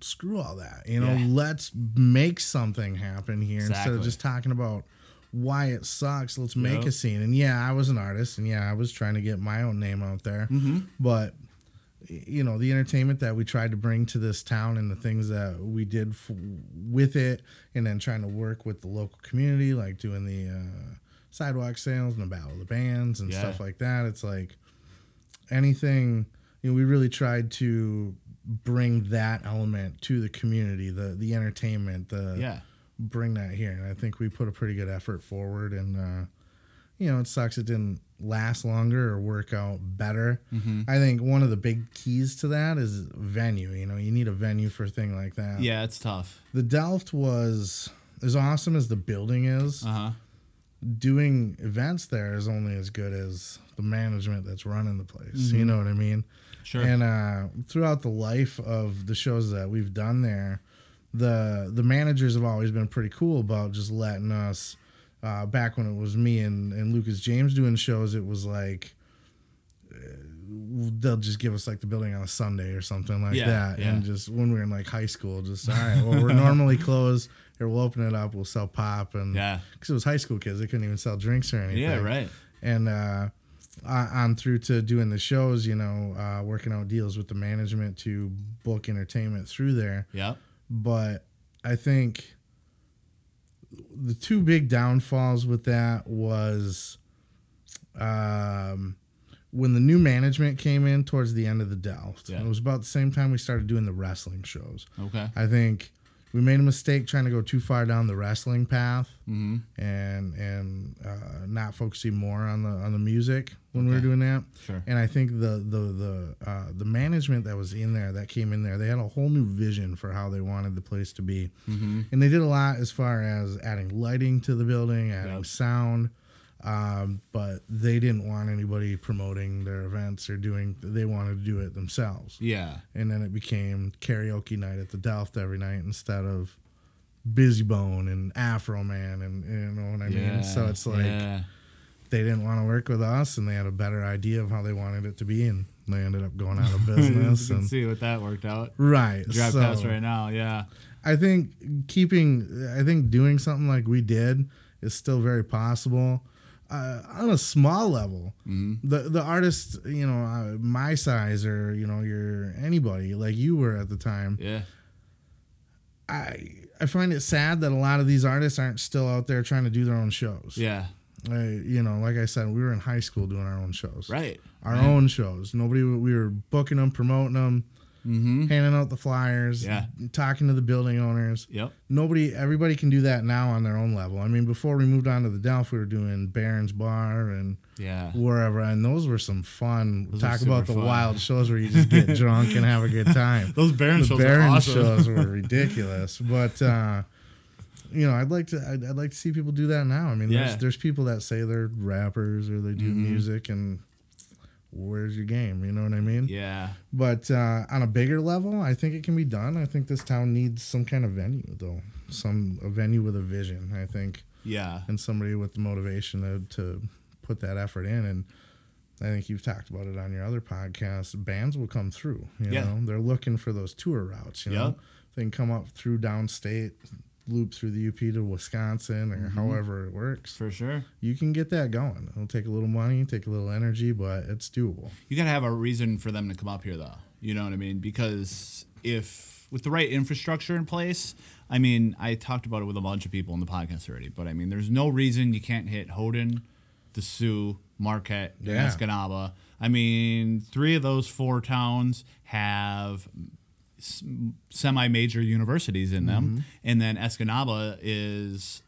screw all that. You know, Yeah. let's make something happen here instead of just talking about why it sucks. Let's make Yep. a scene. And yeah, I was an artist, and yeah, I was trying to get my own name out there. Mm-hmm. But you know, the entertainment that we tried to bring to this town and the things that we did f- with it, and then trying to work with the local community, like doing the uh, sidewalk sales and the battle of the bands and Yeah. stuff like that. It's like anything you know we really tried to bring that element to the community the the entertainment the yeah bring that here and i think we put a pretty good effort forward and uh you know it sucks it didn't last longer or work out better Mm-hmm. i think one of the big keys to that is venue you know you need a venue for a thing like that yeah it's tough the delft was as awesome as the building is, Uh huh. doing events there is only as good as the management that's running the place. You know what I mean? Sure. And uh, throughout the life of the shows that we've done there, the the managers have always been pretty cool about just letting us. Uh, back when it was me and, and Lucas James doing shows, it was like uh, they'll just give us like the building on a Sunday or something like Yeah, that, and just when we were in like high school, just all right. Well, we're <laughs> normally closed. Here, we'll open it up. We'll sell pop and Yeah. because it was high school kids, they couldn't even sell drinks or anything Yeah. Right. and uh, on through to doing the shows, you know, uh, working out deals with the management to book entertainment through there. Yep. But I think the two big downfalls with that was um, when the new management came in towards the end of the Delft. Yeah. It was about the same time we started doing the wrestling shows. Okay. I think we made a mistake trying to go too far down the wrestling path Mm-hmm. and and uh, not focusing more on the on the music when we were doing that. Sure. And I think the the the uh, the management that was in there that came in there, they had a whole new vision for how they wanted the place to be, Mm-hmm. and they did a lot as far as adding lighting to the building, adding Yep. sound. Um, but they didn't want anybody promoting their events or doing. They wanted to do it themselves Yeah. and then it became karaoke night at the Delft every night instead of Bizzy Bone and Afroman and you know what I Yeah. mean. So it's like yeah. they didn't want to work with us, and they had a better idea of how they wanted it to be, and they ended up going out of <laughs> business. you and see what that worked out. right, Drive so past right now. Yeah. I think keeping, I think doing something like we did is still very possible. Uh, on a small level, Mm-hmm. the the artists, you know, uh, my size or you know, you're anybody like you were at the time. Yeah. I I find it sad that a lot of these artists aren't still out there trying to do their own shows. Yeah. I, you know, like I said, we were in high school doing our own shows. Right. Our own shows. Nobody. We were booking them, promoting them, Mm-hmm. handing out the flyers, Yeah. talking to the building owners. Yep. Nobody. Everybody can do that now on their own level. I mean, before we moved on to the Delft, we were doing Barron's Bar and Yeah. wherever, and those were some fun. Those talk about the fun. wild shows where you just get <laughs> drunk and have a good time. <laughs> Those Baron the shows awesome. shows were <laughs> ridiculous, but uh, you know, I'd like to. I'd, I'd like to see people do that now. I mean, Yeah. Mm-hmm. there's there's people that say they're rappers or they do music, and where's your game? You know what I mean? Yeah. But uh, on a bigger level, I think it can be done. I think this town needs some kind of venue, though. Some a venue with a vision. I think, Yeah. and somebody with the motivation to, to put that effort in. And I think you've talked about it on your other podcast. Bands will come through. You Yeah. know, they're looking for those tour routes. You know, Yep. they can come up through downstate, loop through the UP to Wisconsin, or mm-hmm. however it works. For sure. You can get that going. It'll take a little money, take a little energy, but it's doable. You got to have a reason for them to come up here, though. You know what I mean? Because if with the right infrastructure in place, I mean, I talked about it with a bunch of people in the podcast already, but I mean, there's no reason you can't hit Houghton, the Soo, Marquette, Yeah. Escanaba. I mean, three of those four towns have semi-major universities in them, mm-hmm. and then Escanaba is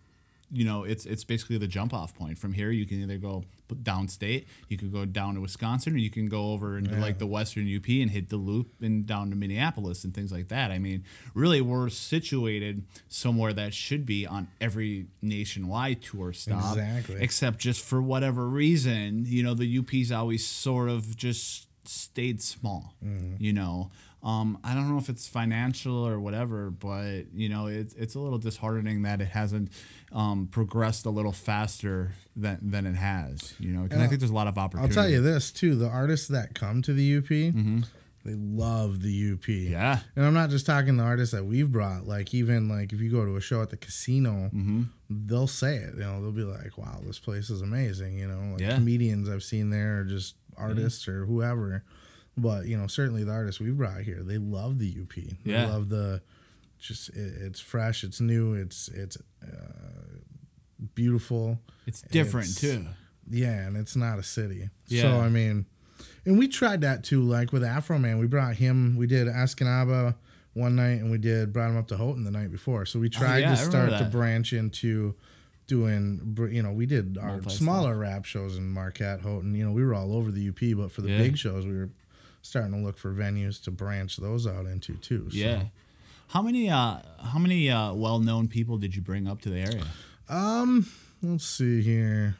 you know, it's it's basically the jump off point. From here, you can either go downstate, you could go down to Wisconsin, or you can go over into like the Western UP and hit the loop and down to Minneapolis and things like that. I mean, really, we're situated somewhere that should be on every nationwide tour stop, Exactly. except just for whatever reason, you know, the UP's always sort of just stayed small. Mm-hmm. You know, um, I don't know if it's financial or whatever, but you know, it's it's a little disheartening that it hasn't um, progressed a little faster than than it has. You know, 'cause I think there's a lot of opportunity. I'll tell you this too: the artists that come to the UP, they love the UP. Mm-hmm. Yeah. and I'm not just talking the artists that we've brought. Like even like if you go to a show at the casino, Mm-hmm. they'll say it. You know, they'll be like, "Wow, this place is amazing." You know, like Yeah. comedians I've seen there, or just artists or whoever. But you know, certainly the artists we've brought here, they love the UP. They Yeah. love the just it, it's fresh, it's new, it's it's uh, beautiful. It's different It's- too. Yeah, and it's not a city. Yeah. So I mean, and we tried that too. Like with Afroman, we brought him. We did Escanaba one night, and we did brought him up to Houghton the night before. So we tried Oh, yeah, to start to branch into doing. You know, we did our smaller rap shows in Marquette, Houghton. You know, we were all over the UP, but for the Yeah. big shows, we were starting to look for venues to branch those out into too. So. Yeah. How many uh how many uh well known people did you bring up to the area? Um, let's see here.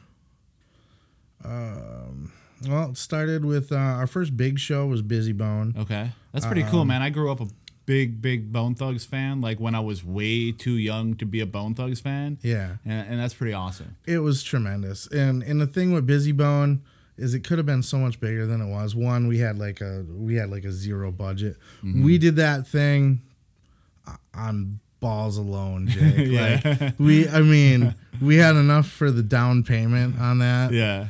Um, well, it started with uh, our first big show was Bizzy Bone. Okay, that's pretty cool, man. I grew up a big big Bone Thugs fan. Like when I was way too young to be a Bone Thugs fan. Yeah, and, and that's pretty awesome. it was tremendous. And and the thing with Bizzy Bone is it could have been so much bigger than it was. One, we had like a we had like a zero budget. We did that thing on balls alone, <laughs> Jake. Yeah. Like we, I mean, we had enough for the down payment on that. Yeah,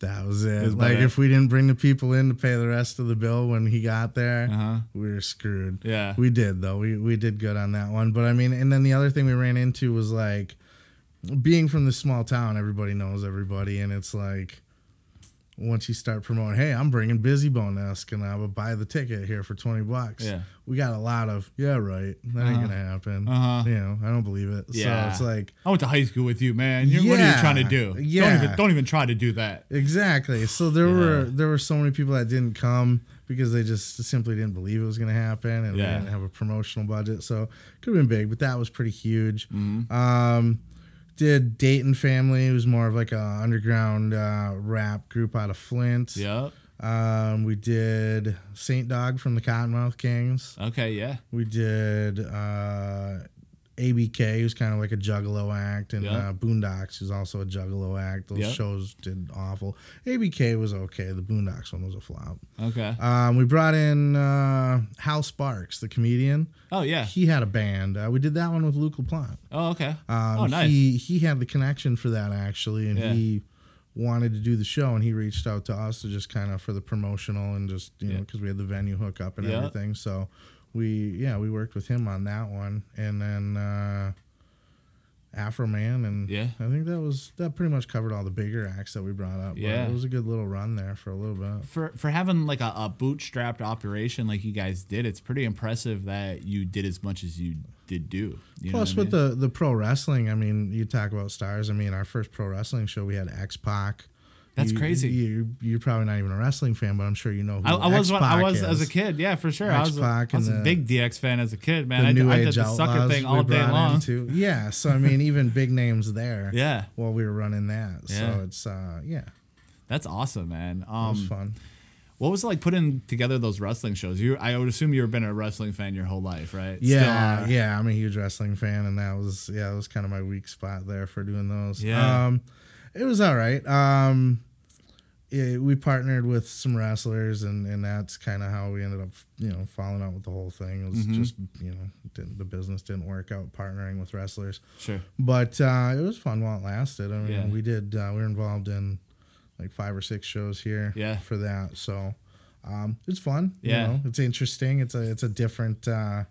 That was it. About like it. if we didn't bring the people in to pay the rest of the bill when he got there, Uh-huh. we were screwed. Yeah. we did though. We we did good on that one. But I mean, and then the other thing we ran into was like being from this small town. Everybody knows everybody, and it's like once you start promoting, hey, I'm bringing Bizzy Bone Esque, and I would buy the ticket here for twenty bucks. Yeah. we got a lot of yeah, right. That ain't Uh-huh. gonna happen. Uh-huh. You know, I don't believe it. Yeah. So it's like. I went to high school with you, man. You're, What are you trying to do? Don't yeah. even don't even try to do that. Exactly. So there Yeah. were there were so many people that didn't come because they just simply didn't believe it was going to happen, and Yeah. they didn't have a promotional budget. So could have been big, but that was pretty huge. Mm-hmm. Um, did Dayton Family? It was more of like a underground uh, rap group out of Flint. Yep. Um, we did Saint Dog from the Kottonmouth Kings. Okay. Yeah. We did uh, ABK, who's kind of like a juggalo act, and Yeah. uh, Boondox, who's also a juggalo act. Those Yeah. shows did awful. ABK was okay. The Boondox one was a flop. Okay. Um, we brought in uh, Hal Sparks, the comedian. Oh yeah. He had a band. Uh, we did that one with Luke LaPlante. Oh okay. Um, oh nice. He he had the connection for that actually, and Yeah. he wanted to do the show, and he reached out to us to just kind of for the promotional and just you know because we had the venue hook up and Yeah. everything. So we yeah we worked with him on that one, and then uh, Afro Man, and Yeah. I think that was that pretty much covered all the bigger acts that we brought up. Yeah. it was a good little run there for a little bit. for for having like a, a bootstrapped operation like you guys did, it's pretty impressive that you did as much as you did do. You know Plus, what I with mean? the the pro wrestling, I mean, you talk about stars. I mean, our first pro wrestling show, we had X Pac. That's You- crazy. You, you're probably not even a wrestling fan, but I'm sure you know who I, I was when I was as a kid, yeah, for sure. I was, a, I was a big DX fan as a kid, man. I, I did the sucker thing all day long. into- Yeah, so I mean, even big names there. <laughs> Yeah, While we were running that, Yeah. so it's uh, yeah, that's awesome, man. it was Um, fun. what was it like putting together those wrestling shows? You, I would assume you've been a wrestling fan your whole life, right? Yeah, yeah, I'm a huge wrestling fan, and that was yeah, that was kind of my weak spot there for doing those. Yeah. um, it was all right. Um, yeah, we partnered with some wrestlers, and and that's kind of how we ended up, you know, falling out with the whole thing. It was Mm-hmm. just you know, didn't, the business didn't work out partnering with wrestlers, Sure. but uh, it was fun while it lasted. I mean, Yeah. we did uh, we were involved in like five or six shows here, Yeah. for that. So. Um, it's fun. Yeah. You know, it's interesting. It's a it's a different uh,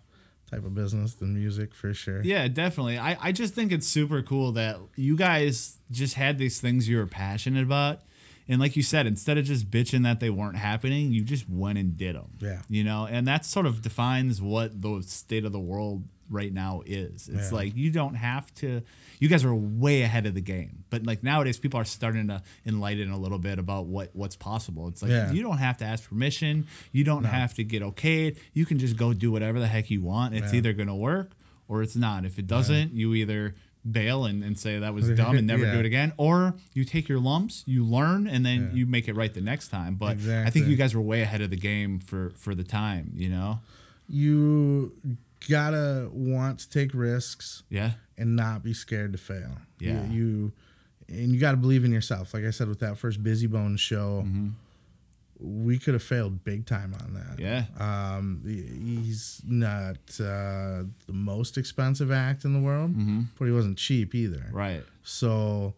type of business than music for sure. Yeah, definitely. I, I just think it's super cool that you guys just had these things you were passionate about. And like you said, instead of just bitching that they weren't happening, you just went and did them. Yeah. You know, and that sort of defines what the state of the world right now is. It's Yeah. like you don't have to, you guys are way ahead of the game. But like nowadays, people are starting to enlighten a little bit about what, what's possible. It's like Yeah. you don't have to ask permission, you don't have to get okayed. You can just go do whatever the heck you want. It's Yeah. either going to work or it's not. If it doesn't, you either bail and, and say that was dumb and never Yeah. do it again, or you take your lumps, you learn, and then you make it right the next time. But I think you guys were way ahead of the game for for the time. You know? You gotta want to take risks Yeah. and not be scared to fail. Yeah. You, and you gotta believe in yourself. Like I said with that first Bizzy Bones show, we could have failed big time on that. Mm-hmm. Yeah. Um, he's not uh, the most expensive act in the world, but he wasn't cheap either. Mm-hmm. Right. So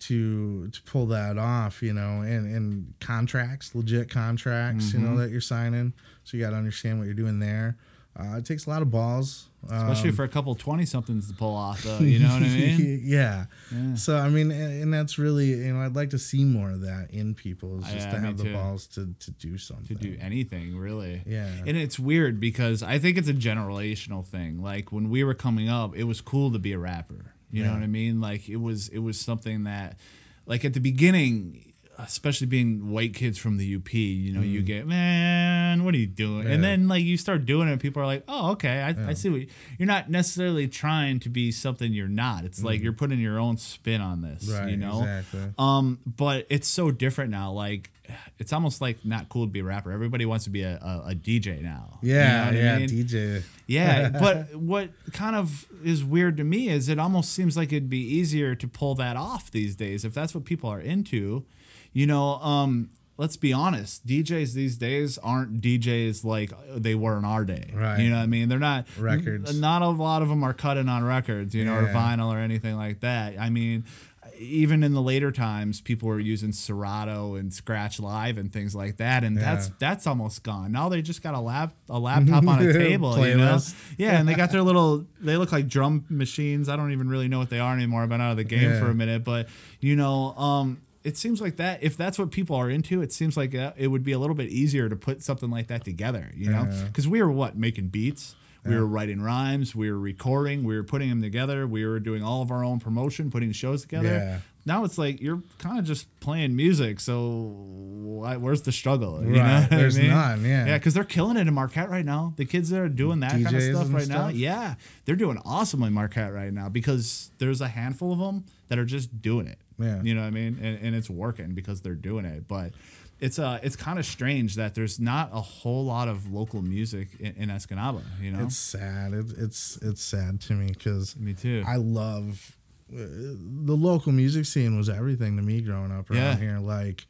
to to pull that off, you know, and and contracts, legit contracts, you Mm-hmm. know, that you're signing. So you got to understand what you're doing there. Uh, it takes a lot of balls, Especially um, for a couple twenty somethings to pull off, though. You know what I <laughs> mean? yeah. Yeah. So I mean, and, and that's really, you know, I'd like to see more of that in people. Is just Yeah, to have the too. balls to to do something. to do anything really. Yeah. And it's weird because I think it's a generational thing. Like when we were coming up, it was cool to be a rapper. You know what I mean? Like it was it was something that like at the beginning especially being white kids from the UP, you know, you get man, what are you doing? And then like you start doing it, and people are like, oh, okay, I, I see what you, you're not necessarily trying to be something you're not. It's like you're putting your own spin on this, Right, you know. exactly. Um, but it's so different now. Like, it's almost like not cool to be a rapper. Everybody wants to be a, a, a DJ now. You Yeah, know what I yeah, mean? DJ. Yeah, <laughs> but what kind of is weird to me is it almost seems like it'd be easier to pull that off these days if that's what people are into. You know, um, let's be honest, DJs these days aren't DJs like they were in our day. Right. You know what I mean? They're not Records. Not a lot of them are cutting on records, you know, or vinyl or anything like that. I mean, even in the later times, people were using Serato and Scratch Live and things like that, and that's Yeah. that's almost gone. Now they just got a lap a laptop on a <laughs> table, you know. Yeah, and they got their little. They look like drum machines. I don't even really know what they are anymore. I've been out of the game Yeah. for a minute, but you know, um, it seems like that. If that's what people are into, it seems like uh, it would be a little bit easier to put something like that together. You know, because we were what making beats. We were writing rhymes. We were recording. We were putting them together. We were doing all of our own promotion, putting shows together. Yeah. Now it's like you're kind of just playing music. So why, where's the struggle? You Right, know what I there's mean? none, yeah. Yeah, because they're killing it in Marquette right now. The kids that are doing that kind of stuff right now, yeah, they're doing awesome in Marquette right now because there's a handful of them that are just doing it. Yeah. you know what I mean, and, and it's working because they're doing it. But it's uh it's kind of strange that there's not a whole lot of local music in, in Escanaba. You know, It's sad. It's it's it's sad to me because me too. I love uh, the local music scene was everything to me growing up around Yeah. here. Like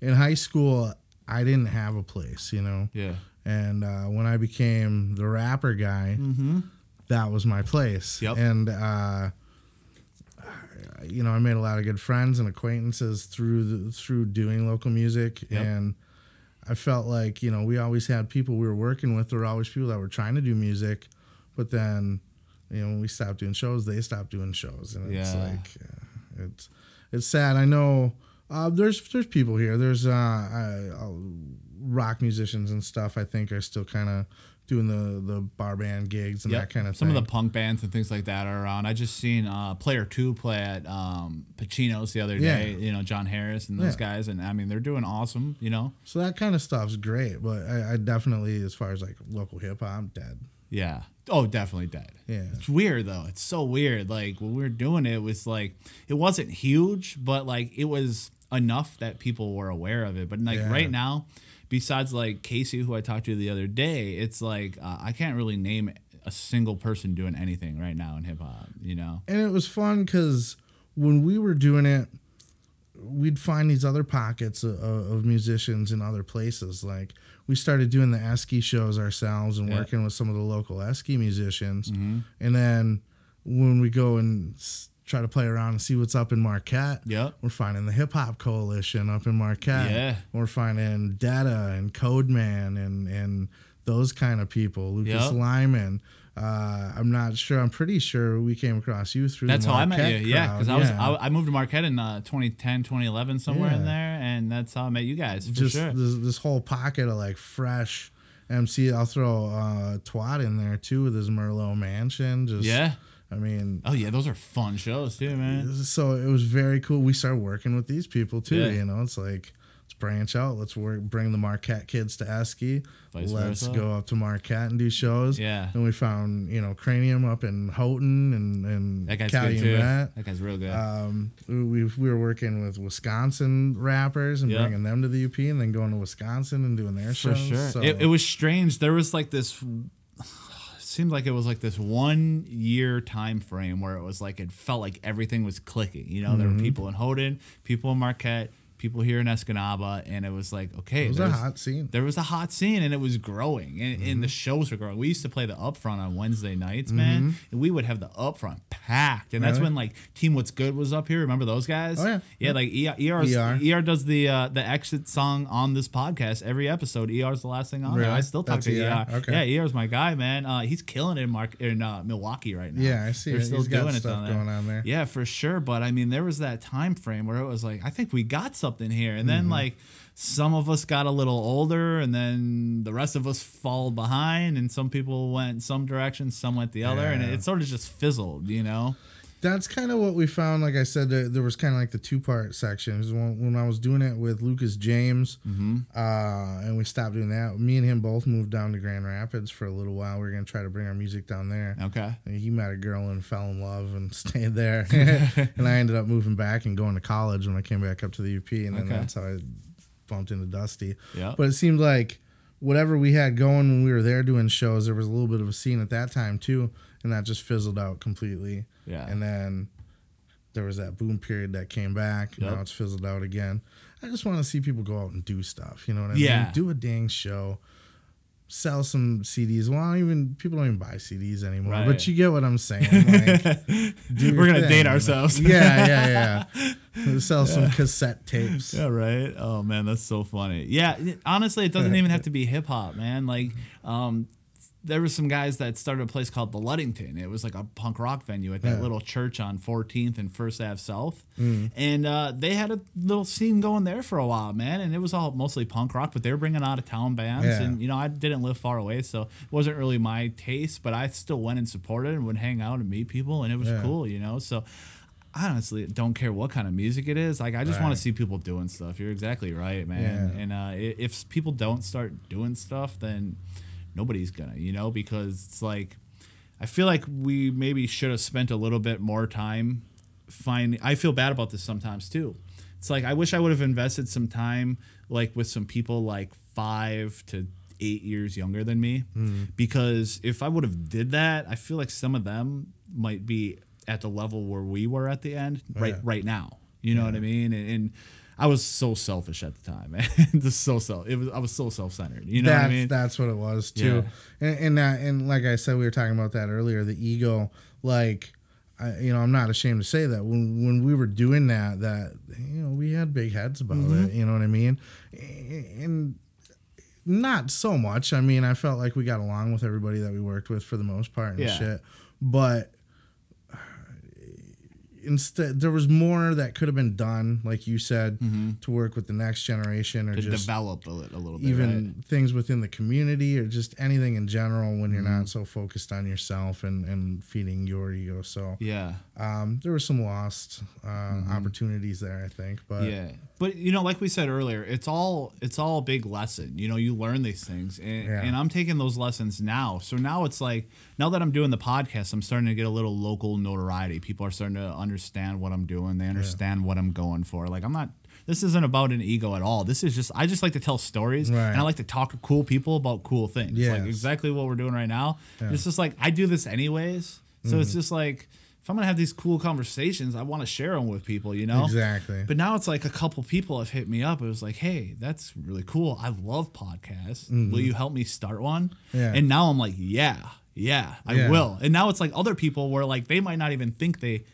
in high school, I didn't have a place, you know. yeah, And uh, when I became the rapper guy, that was my place. Yep. And uh, you know, I made a lot of good friends and acquaintances through the, through doing local music, Yep. and I felt like you know we always had people we were working with. There were always people that were trying to do music, but then you know when we stopped doing shows, they stopped doing shows, and it's Yeah. like it's it's sad. I know uh, there's there's people here. There's uh, uh, uh, rock musicians and stuff. I think are still kind of doing the the bar band gigs and Yep. that kind of Some thing. of the punk bands and things like that are around. I just seen uh, Player Two play at um, Pacino's the other day. Yeah. You know, John Harris and those Yeah. guys, and I mean they're doing awesome. You know, so that kind of stuff's great, but I, I definitely, as far as like local hip hop, I'm dead. yeah. Oh, definitely dead. Yeah. It's weird though. It's so weird. Like when we were doing it, it was like it wasn't huge, but like it was enough that people were aware of it. But like Yeah. right now, besides like Casey, who I talked to the other day, it's like uh, I can't really name a single person doing anything right now in hip hop. You know? and it was fun because when we were doing it we'd find these other pockets of, of musicians in other places like we started doing the esky shows ourselves and Yeah. working with some of the local esky musicians Mm-hmm. and then when we go and try to play around and see what's up in marquette Yep. we're finding the hip hop coalition up in marquette Yeah. we're finding data and codeman and and those kind of people lucas Yep. lyman uh, I'm not sure. I'm pretty sure we came across you through. That's the how I met you. Yeah, because I was Yeah. I, I moved to Marquette in uh, 2010, 2011, somewhere in there, and that's how I met you guys for just sure. this, this whole pocket of like fresh MC. I'll throw uh, Twat in there too with his Merlot Mansion. Just yeah. I mean, Oh yeah, those are fun shows too, man. so it was very cool. We started working with these people too. Yeah. You know, it's like let's branch out. Let's work. Bring the Marquette kids to Esky. Vice let's versa. go up to Marquette and do shows. Yeah. And we found you know Cranium up in Houghton and and That guy's Calumet. good too. That guy's real good. Um, we we we were working with Wisconsin rappers and Yeah. bringing them to the UP, and then going to Wisconsin and doing their for shows. For sure. So, It, it was strange. There was like this. Seemed like it was like this one year time frame where it was like it felt like everything was clicking. You know, there Mm-hmm. were people in Houghton, people in Marquette, people here in Escanaba, and it was like okay, it was a hot scene. there was a hot scene and it was growing and, and Mm-hmm. the shows were growing. We used to play the upfront on Wednesday nights, man, and we would have the upfront packed. And that's Mm-hmm. When like Team What's Good was up here. Remember those guys? Oh, yeah. yeah. Like ER, ER. ER does the uh, the exit song on this podcast every episode. ER's the last thing on there. I still talk That's to ER? ER. Okay. Yeah, ER's my guy, man. Uh, he's killing it in Mark in uh, Milwaukee right now. Yeah, I see They're it. still He's doing it stuff down there. going on there. Yeah, for sure. But I mean, there was that time frame where it was like, I think we got something here, and then Mm-hmm. like some of us got a little older, and then the rest of us followed behind, and some people went some direction, some went the other, and it, it sort of just fizzled, you know. That's kind of what we found. Like I said, there, there was kind of like the two part sections when, when I was doing it with Lucas James, Mm-hmm. uh, and we stopped doing that. Me and him both moved down to Grand Rapids for a little while. We were gonna try to bring our music down there. Okay. And he met a girl and fell in love and <laughs> stayed there. <laughs> and I ended up moving back and going to college when I came back up to the UP, and then Okay. that's how I bumped into Dusty. Yeah. But it seemed like whatever we had going when we were there doing shows, there was a little bit of a scene at that time too, and that just fizzled out completely. Yeah. And then there was that boom period that came back. Yep. Now it's fizzled out again. I just want to see people go out and do stuff. You know what I Yeah. mean? Do a dang show. Sell some CDs. Well, I don't even people don't even buy CDs anymore. Right. But you get what I'm saying. Like, <laughs> We're gonna thing, date ourselves. <laughs> Yeah, yeah, yeah. <laughs> Sell some cassette tapes. Yeah, right. Oh man, that's so funny. Yeah, honestly, it doesn't even have to be hip hop, man. Like, um, there were some guys that started a place called the Ludington. It was like a punk rock venue at that Yeah. little church on 14th and First Ave South, Mm. and uh, they had a little scene going there for a while, man. And it was all mostly punk rock, but they were bringing out of town bands, Yeah. and you know, I didn't live far away, so it wasn't really my taste. But I still went and supported and would hang out and meet people, and it was Yeah. cool, you know. So. I honestly don't care what kind of music it is. Like, I just want to see people doing stuff. You're exactly right, man. And uh, if people don't start doing stuff, then nobody's gonna, you know, because it's like I feel like we maybe should have spent a little bit more time finding. I feel bad about this sometimes too. It's like I wish I would have invested some time, like with some people like five to eight years younger than me, mm-hmm. because if I would have did that, I feel like some of them might be at the level where we were at the end right Yeah. right now. You know what I mean? And, and I was so selfish at the time, <laughs> man. Just so self. It was I was so self centered. You know that's what I mean? that's what it was too. And and, that, and like I said, we were talking about that earlier. The ego, like, I, you know, I'm not ashamed to say that when when we were doing that, that you know, we had big heads about Mm-hmm. it. You know what I mean? And not so much. I mean, I felt like we got along with everybody that we worked with for the most part and Yeah. shit. But instead, there was more that could have been done, like you said, to work with the next generation or Mm-hmm. to just develop a, li- a little bit. even right? things within the community or just anything in general when you're Mm-hmm. not so focused on yourself and, and feeding your ego. So Yeah. um, there were some lost uh, opportunities there, I think. But Mm-hmm. yeah but you know like we said earlier it's all it's all a big lesson. You know you learn these things and, Yeah. and i'm taking those lessons now. So now it's like now that i'm doing the podcast i'm starting to get a little local notoriety. People are starting to understand what i'm doing. They understand what i'm going for. Like i'm not this isn't about an ego at all. This is just i just like to tell stories Right. and i like to talk to cool people about cool things. Like exactly what we're doing right now. It's just like i do this anyways. So it's Mm-hmm. just like if i'm gonna have these cool conversations i want to share them with people you know Exactly. but now it's like a couple people have hit me up. It was like, hey, that's really cool. I love podcasts. Will you help me start one? Mm-hmm. Yeah. And now I'm like, yeah, yeah, I Yeah. will. And now it's like other people where like they might not even think they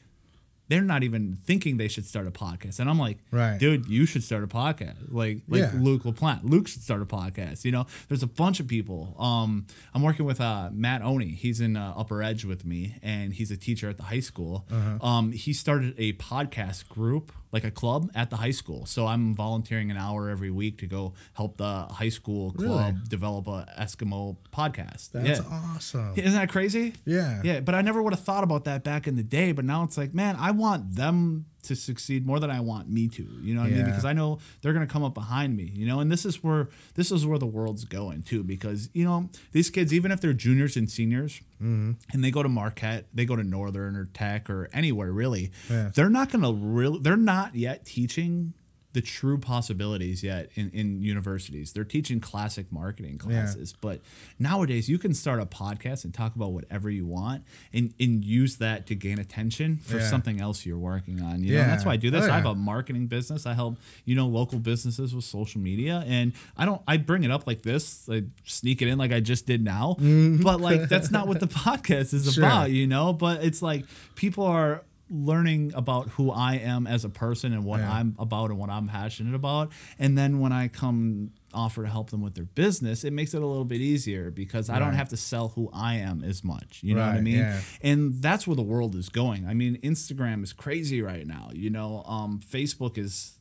they're not even thinking they should start a podcast. And I'm like, Right. dude, you should start a podcast. Like like Yeah. Luke LaPlante. Luke should start a podcast. You know, there's a bunch of people. Um, I'm working with uh, Matt Oni. He's in uh, Upper Edge with me, and he's a teacher at the high school. Uh-huh. Um, he started a podcast group, like a club at the high school. So I'm volunteering an hour every week to go help the high school club Really? develop a Eskimo podcast. that's yeah. awesome. Isn't that crazy? Yeah. Yeah, but I never would have thought about that back in the day. But now it's like, man, I want them to succeed more than I want me to. You know what I mean? Because I know they're gonna come up behind me. You know, and this is where this is where the world's going too. Because you know these kids, even if they're juniors and seniors, Mm-hmm. and they go to Marquette, they go to Northern or Tech or anywhere really, Yeah. they're not gonna really. They're not yet teaching the true possibilities yet in, in universities. They're teaching classic marketing classes. But nowadays you can start a podcast and talk about whatever you want and, and use that to gain attention for Yeah. something else you're working on. You know, Yeah. that's why I do this. Oh, I have a marketing business. I help, you know, local businesses with social media. And I don't I bring it up like this, I sneak it in like I just did now. But like that's <laughs> not what the <laughs> podcast is Mm-hmm. Sure. about, you know? But it's like people are learning about who I am as a person and what Yeah. I'm about and what I'm passionate about. And then when I come offer to help them with their business, it makes it a little bit easier because I don't have to sell who I am as much. You know what I mean? yeah. And that's where the world is going. I mean, Instagram is crazy right now. You know, um, Facebook is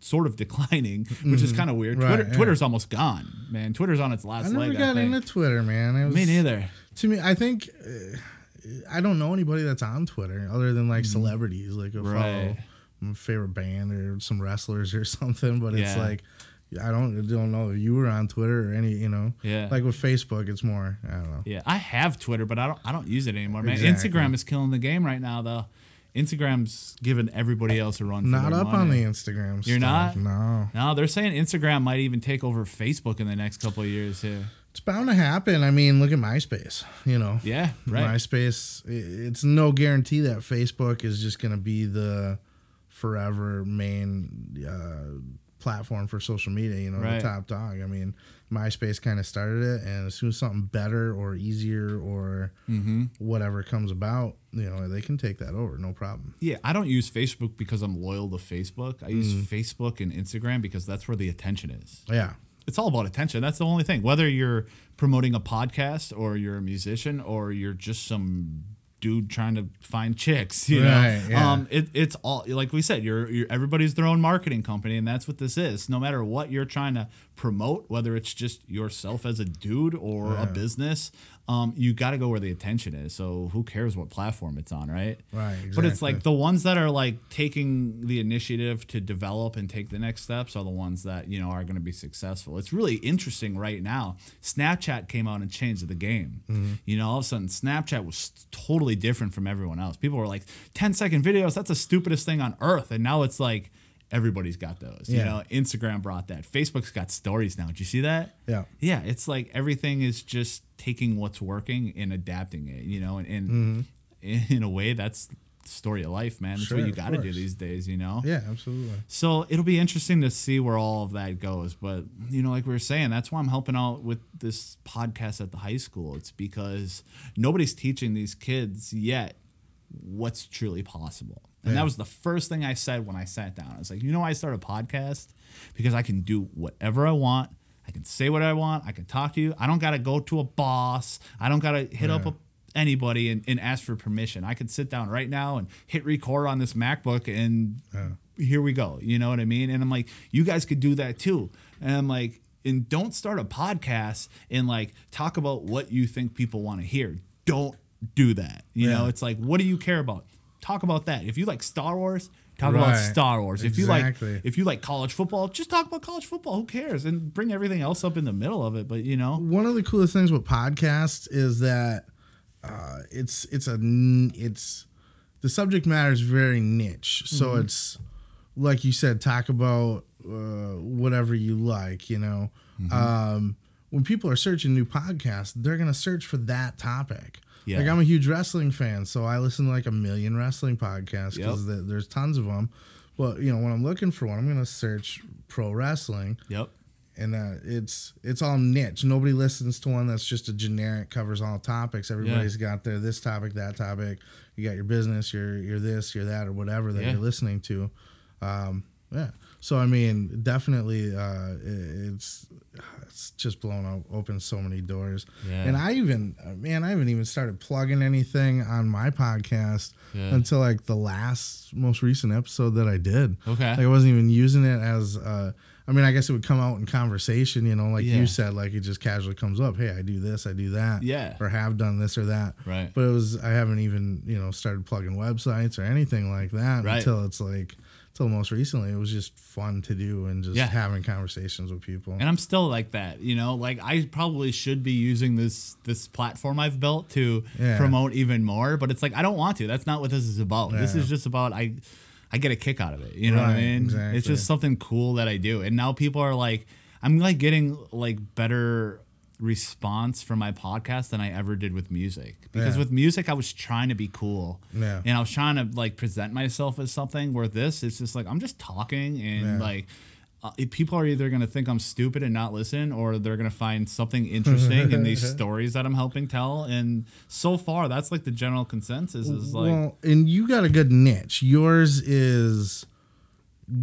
sort of <laughs> declining, which is kind of weird. Mm-hmm. Right, Twitter, yeah. Twitter's almost gone, man. Twitter's on its last leg. I never leg. got I into Twitter, man. It was, Me neither. To me, I think uh, I don't know anybody that's on Twitter other than like celebrities, like a Mm-hmm. Right. follow my favorite band or some wrestlers or <laughs> something. But it's Yeah. like I don't don't know if you were on Twitter or any, you know. Yeah. Like with Facebook, it's more I don't know. Yeah, I have Twitter, but I don't. I don't use it anymore, man. Exactly. Instagram is killing the game right now, though. Instagram's giving everybody else a run. For Not up on the Instagram. You're stuff. not? No. No, they're saying Instagram might even take over Facebook in the next couple of years too. It's bound to happen. I mean, look at MySpace. You know. Yeah, right. MySpace. It's no guarantee that Facebook is just going to be the forever main uh, platform for social media. You know, Right. the top dog. I mean, MySpace kind of started it, and as soon as something better or easier or Mm-hmm. whatever comes about, you know, they can take that over, no problem. Yeah, I don't use Facebook because I'm loyal to Facebook. I use Mm. Facebook and Instagram because that's where the attention is. Yeah. It's all about attention. That's the only thing. Whether you're promoting a podcast or you're a musician or you're just some dude trying to find chicks, you Right, know. yeah. Um, it, it's all like we said. You're, you're everybody's their own marketing company, and that's what this is. No matter what you're trying to promote, whether it's just yourself as a dude or a business, um, you got to go where the attention is. So who cares what platform it's on, right? Right, But it's like the ones that are like taking the initiative to develop and take the next steps are the ones that you know are going to be successful. It's really interesting right now. Snapchat came out and changed the game. Mm-hmm. You know, all of a sudden Snapchat was totally different from everyone else. People were like 10 second videos, that's the stupidest thing on earth. And now it's like everybody's got those. You know, Instagram brought that. Facebook's got stories now. Did you see that? Yeah. Yeah, it's like everything is just taking what's working and adapting it, you know, and, and <laughs> in a way that's the story of life, man. That's Mm-hmm. Sure, what you got to do these days, you know? Yeah, absolutely. So it'll be interesting to see where all of that goes. But, you know, like we were saying, that's why I'm helping out with this podcast at the high school. It's because nobody's teaching these kids yet what's truly possible. And Yeah. that was the first thing I said when I sat down. I was like, you know, I start a podcast because I can do whatever I want. I can say what I want. I can talk to you. I don't got to go to a boss. I don't got to hit up a, anybody and, and ask for permission. I could sit down right now and hit record on this MacBook and here we go. You know what I mean? And I'm like, you guys could do that too. And I'm like, and don't start a podcast and like talk about what you think people want to hear. Don't do that. You know, it's like, what do you care about? Talk about that. If you like Star Wars, talk about Star Wars. If you like if you like college football, just talk about college football. Who cares? And bring everything else up in the middle of it. But you know, one of the coolest things with podcasts is that uh, it's it's a it's the subject matter is very niche so Mm-hmm. it's like you said talk about uh, whatever you like you know Mm-hmm. um, when people are searching new podcasts they're gonna search for that topic Yeah. like i'm a huge wrestling fan so i listen to like a million wrestling podcasts because Yep. there's tons of them but you know when i'm looking for one i'm gonna search pro wrestling yep. and uh, it's it's all niche. Nobody listens to one that's just a generic covers all topics. Everybody's got their this topic, that topic. You got your business, your your this, your that, or whatever that Yeah. you're listening to. Um, yeah. So I mean, definitely, uh, it's it's just blown op- open so many doors. Yeah. And I even, uh, man, I haven't even started plugging anything on my podcast Yeah. until like the last most recent episode that I did. Okay. Like I wasn't even using it as. Uh, I mean, I guess it would come out in conversation, you know, like Yeah. you said, like it just casually comes up. Hey, I do this, I do that, Yeah. or have done this or that. Right. But it was I haven't even you know started plugging websites or anything like that Right. until it's like until most recently. It was just fun to do and just Yeah. having conversations with people. And I'm still like that, you know. Like I probably should be using this this platform I've built to Yeah. promote even more, but it's like I don't want to. That's not what this is about. This is just about I I get a kick out of it. You know what I mean? exactly. It's just something cool that I do. And now people are like I'm like getting like better response from my podcast than I ever did with music. Because Yeah. with music I was trying to be cool. Yeah. And I was trying to like present myself as something where this it's just like I'm just talking and Yeah. like uh, people are either going to think I'm stupid and not listen, or they're going to find something interesting in these <laughs> stories that I'm helping tell. And so far, that's like the general consensus is like, well, and you got a good niche. Yours is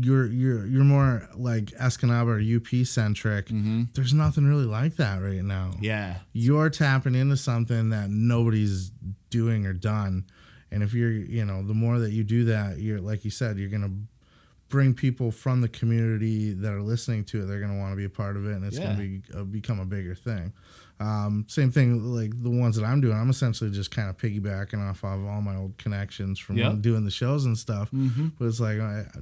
you're you're you're more like Escanaba or UP centric. There's nothing really like that right now. Mm-hmm. yeah, You're tapping into something that nobody's doing or done. And if you're, you know, the more that you do that, you're like you said, you're gonna bring people from the community that are listening to it. They're going to want to be a part of it, and it's Yeah. going to be uh, become a bigger thing. Um, same thing like the ones that I'm doing. I'm essentially just kind of piggybacking off of all my old connections from Yep. doing the shows and stuff. But it's like I, I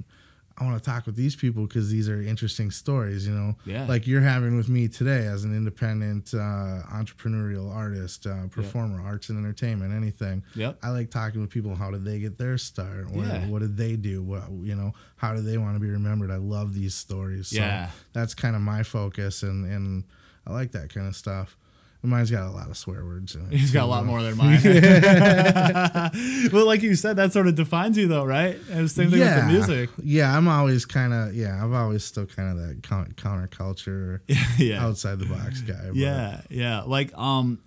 want to talk with these people because these are interesting stories. You know, Yeah. like you're having with me today as an independent uh, entrepreneurial artist, uh, performer, arts and entertainment, anything. Yep. I like talking with people. How did they get their start? What, Yeah. what did they do? What you know? How do they want to be remembered? I love these stories. So Yeah. that's kind of my focus, and and I like that kind of stuff. Mine's got a lot of swear words in it. He's got a lot more than mine. <laughs> well, like you said, that sort of defines you, though, right? And the same thing with the music. Yeah, I'm always kind of yeah. I've always still kind of that coun- counterculture, <laughs> yeah. outside the box guy. but- Yeah, yeah. Like, um,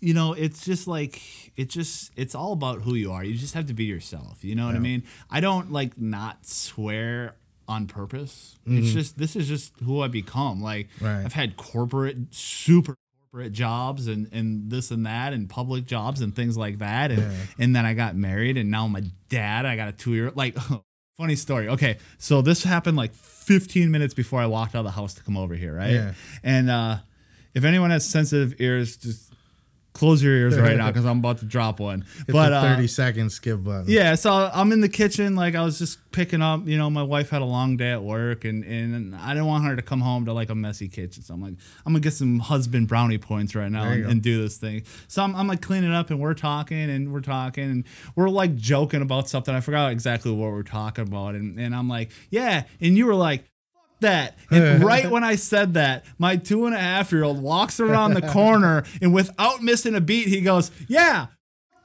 you know, it's just like it just it's all about who you are. You just have to be yourself. You know what I mean? I don't like not swear on purpose. It's just this is just who I become. Like Right. I've had corporate super corporate jobs and and this and that and public jobs and things like that and Yeah. and then I got married and now I'm a dad. I got a 2 year like <laughs> funny story. Okay, so this happened like 15 minutes before I walked out of the house to come over here, right? Yeah. And uh, if anyone has sensitive ears, just close your ears right now <laughs> because I'm about to drop one. Hit but the uh, 30 second skip button. yeah, so I'm in the kitchen, like I was just picking up. You know, my wife had a long day at work, and and I didn't want her to come home to like a messy kitchen. So I'm like, I'm gonna get some husband brownie points right now and, and do this thing. So I'm, I'm like cleaning up, and we're talking, and we're talking, and we're like joking about something. I forgot exactly what we're talking about, and and I'm like, yeah, and you were like. "Fuck That and <laughs> right when I said that, my two and a half year old walks around the corner <laughs> and without missing a beat, he goes, "Yeah,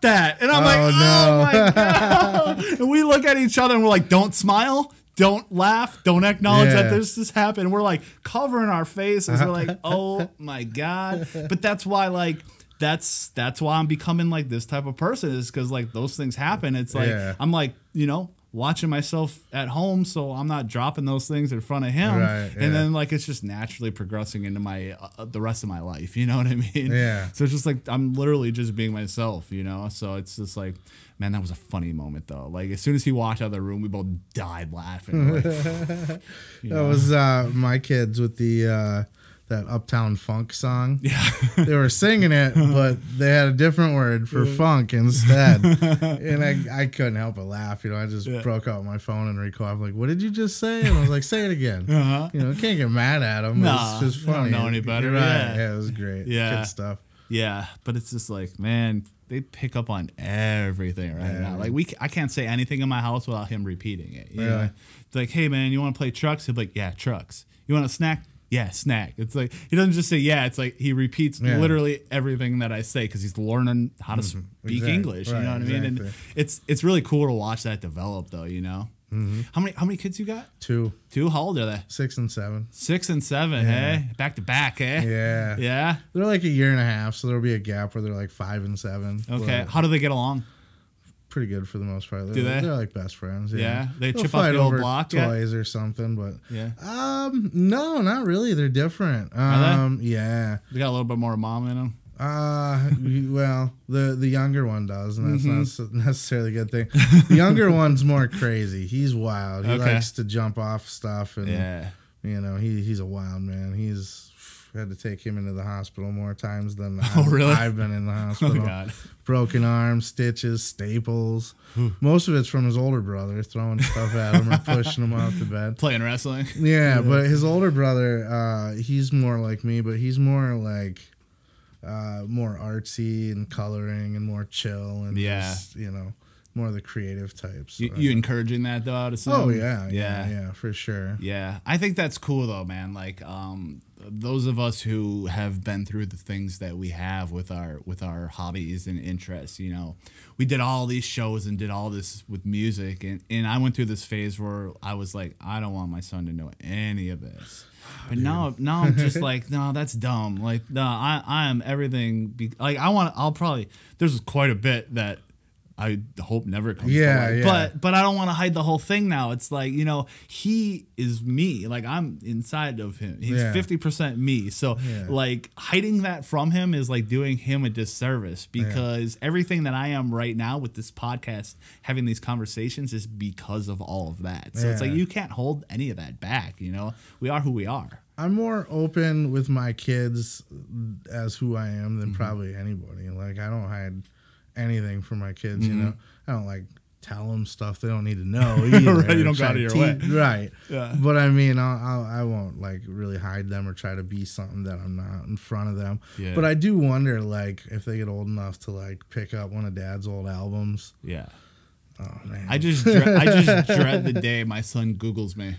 that," and I'm like, Oh, "Oh no." my <laughs> god!" and we look at each other and we're like, "Don't smile." Don't laugh. Don't acknowledge that this just happened. We're like covering our faces. We're like, oh my god. But that's why, like, that's that's why I'm becoming like this type of person is because like those things happen. It's like Yeah. I'm like you know watching myself at home, so I'm not dropping those things in front of him. Right, yeah. And then like it's just naturally progressing into my uh, the rest of my life. You know what I mean? Yeah. So it's just like I'm literally just being myself. You know. So it's just like. Man, that was a funny moment though. Like as soon as he walked out of the room, we both died laughing. Like, <laughs> <laughs> That was uh, my kids with the uh, that Uptown Funk song. yeah. <laughs> They were singing it, but they had a different word for funk instead. <laughs> and I, I couldn't help but laugh. You know, I just Yeah. broke out my phone and recorded. I'm like, "What did you just say?" And I was like, "Say it again." Uh-huh. You know, can't get mad at them. Nah, it's just you don't know any better, right. yeah. Yeah. it was great. Yeah. good stuff. Yeah, but it's just like, man, they pick up on everything right Yeah. now. Like we, I can't say anything in my house without him repeating it. You know? Really? It's like, hey man, you want to play trucks? He'll be like, yeah, trucks. You want a snack? Yeah, snack. It's like he doesn't just say yeah. It's like he repeats Yeah. literally everything that I say because he's learning how to speak Exact- English. You know what I mean? And it's it's really cool to watch that develop, though. You know, Mm-hmm. how many how many kids you got? Two, Two. How old are they? six, and seven. Six and seven. Hey, back to back. Eh? Yeah. Yeah. They're like a year and a half, so there'll be a gap where they're like five and seven. Okay. but How do they get along? Pretty good for the most part. They're, Do they? They're like best friends. Yeah. Yeah? They They'll chip the old over block yet? toys or something, but Yeah. um, no, not really. They're different. they? Um, yeah. They got a little bit more mom in them. Uh, <laughs> well, the the younger one does, and that's Mm-hmm. not necessarily a good thing. The younger <laughs> one's more crazy. He's wild. He Okay. likes to jump off stuff, and Yeah. you know, he he's a wild man. He's had to take him into the hospital more times than <laughs> Oh, I've, really? I've been in the <laughs> Oh hospital. God. Broken arms, stitches, staples. Most of it's from his older brother throwing stuff at him or <laughs> pushing him off the bed. Playing wrestling. Yeah, but his older brother, uh, he's more like me, but he's more like uh, more artsy and coloring and more chill and Yeah. just, you know, more of the creative types. You, you encouraging that though? Of oh yeah, yeah, yeah, yeah, for sure. Yeah, I think that's cool though, man. Like, um, those of us who have been through the things that we have with our with our hobbies and interests, you know, we did all these shows and did all this with music, and and I went through this phase where I was like, I don't want my son to know any of this. <sighs> But now, now I'm just <laughs> like, no, that's dumb. Like, no, I, I am everything. Be, like, I want. I'll probably. There's quite a bit that I hope never comes Yeah, yeah. But but I don't want to hide the whole thing now. It's like, you know, he is me. Like I'm inside of him. He's Yeah. 50% me. So Yeah. like hiding that from him is like doing him a disservice because everything that I am right now with this podcast, having these conversations is because of all of that. So it's like you can't hold any of that back, you know? We are who we are. I'm more open with my kids as who I am Mm-hmm. than probably anybody. Like I don't hide anything for my kids. You Mm-hmm. know, I don't like tell them stuff they don't need to <laughs> know. Right, you don't go out of your teach- way. right? Yeah. But I mean, I'll, I'll, I won't like really hide them or try to be something that I'm not in front of them. Yeah. But I do wonder, like, if they get old enough to like pick up one of Dad's old albums. Yeah. Oh man. I just dre- I just <laughs> dread the day my son Googles me.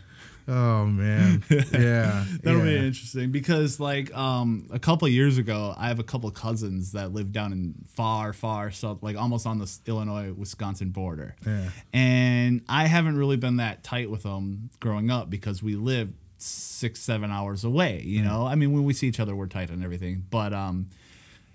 Oh man. Yeah. <laughs> That'll be interesting because like um a couple of years ago, I have a couple of cousins that live down in far, far south, like almost on the Illinois Wisconsin border. Yeah. And I haven't really been that tight with them growing up because we live six, seven hours away. You know, I mean, when we see each other, we're tight and everything. But um,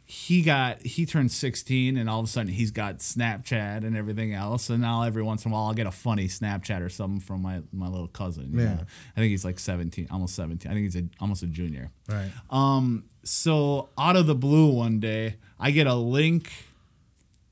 he got he turned 16 and all of a sudden he's got snapchat and everything else and now every once in a while i'll get a funny snapchat or something from my, my little cousin Yeah. know? i think he's like 17 almost 17 i think he's a, almost a junior Right. um so out of the blue one day i get a link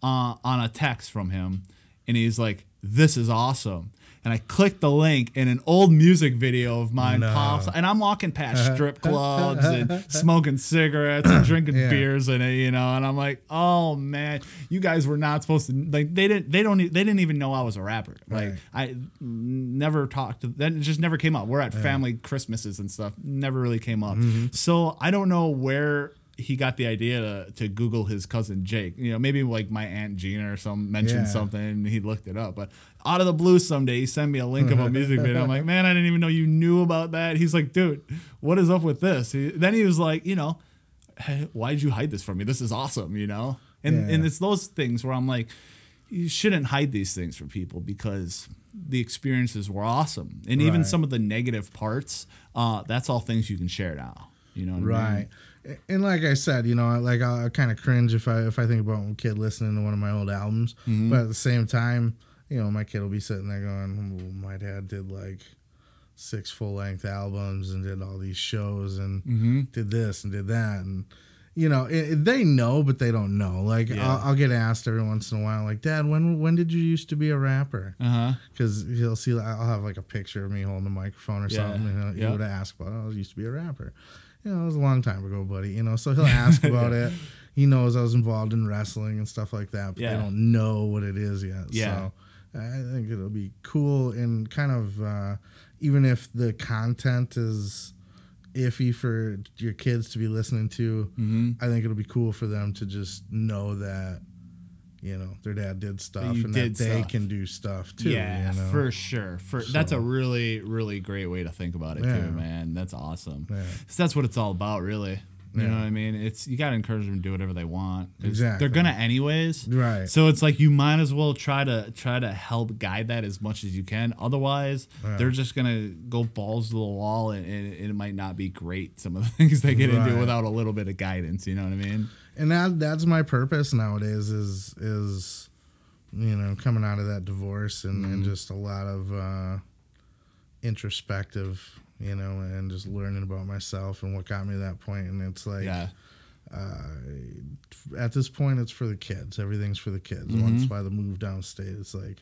uh, on a text from him and he's like this is awesome and I click the link, and an old music video of mine No. pops, and I'm walking past uh-huh. strip uh-huh. clubs and uh-huh. smoking cigarettes and drinking <coughs> Yeah. beers in it, you know, and I'm like, oh man, you guys were not supposed to like they didn't they don't they didn't even know I was a rapper. Like Right. I never talked to that. It just never came up. We're at family Christmases and stuff. Never really came up. Mm-hmm. So I don't know where he got the idea to, to Google his cousin Jake. You know, maybe like my aunt Gina or some mentioned Yeah. something and he looked it up. But out of the blue someday he sent me a link of a music video. I'm like, <laughs> man, I didn't even know you knew about that. He's like, dude, what is up with this? He, then he was like, you know, hey, why did you hide this from me? This is awesome, you know? And Yeah. and it's those things where I'm like, you shouldn't hide these things from people because the experiences were awesome. And even some of the negative parts, uh, that's all things you can share now. You know what I mean? And like I said, you know, I- like I, I kind of cringe if I if I think about a kid listening to one of my old albums, Mm-hmm. but at the same time, you know, my kid will be sitting there going, "Oh, "My dad did like six full length albums and did all these shows and Mm-hmm. did this and did that and." You know, it, it- they know, but they don't know. Like, Yeah. I'll, I'll get asked every once in a while, like, "Dad, when when did you used to be a rapper?" Because he'll see I'll have like a picture of me holding a microphone or Yeah. something, and he'll, he would ask about. Oh, I used to be a rapper. You know, it was a long time ago, buddy. You know, so he'll ask <laughs> about it. He knows I was involved in wrestling and stuff like that, but Yeah. they don't know what it is yet. Yeah. So I think it'll be cool and kind of uh, even if the content is iffy for your kids to be listening to, Mm-hmm. I think it'll be cool for them to just know that. You know, their dad did stuff, you and did that they stuff. can do stuff too. yeah, you know? for sure. For that's a really, really great way to think about it Yeah. too, man. That's awesome. Yeah. that's what it's all about, really. You Yeah. know what I mean? It's you gotta encourage them to do whatever they want. Exactly. They're gonna anyways. Right. So it's like you might as well try to try to help guide that as much as you can. Otherwise, they're just gonna go balls to the wall, and, and it might not be great. Some of the <laughs> things they get into without a little bit of guidance. You know what I mean? And that that's my purpose nowadays is is you know coming out of that divorce and, Mm-hmm. and just a lot of uh introspective you know and just learning about myself and what got me to that point and it's like Yeah. at this point it's for the kids everything's for the kids Mm-hmm. once by the move downstate it's like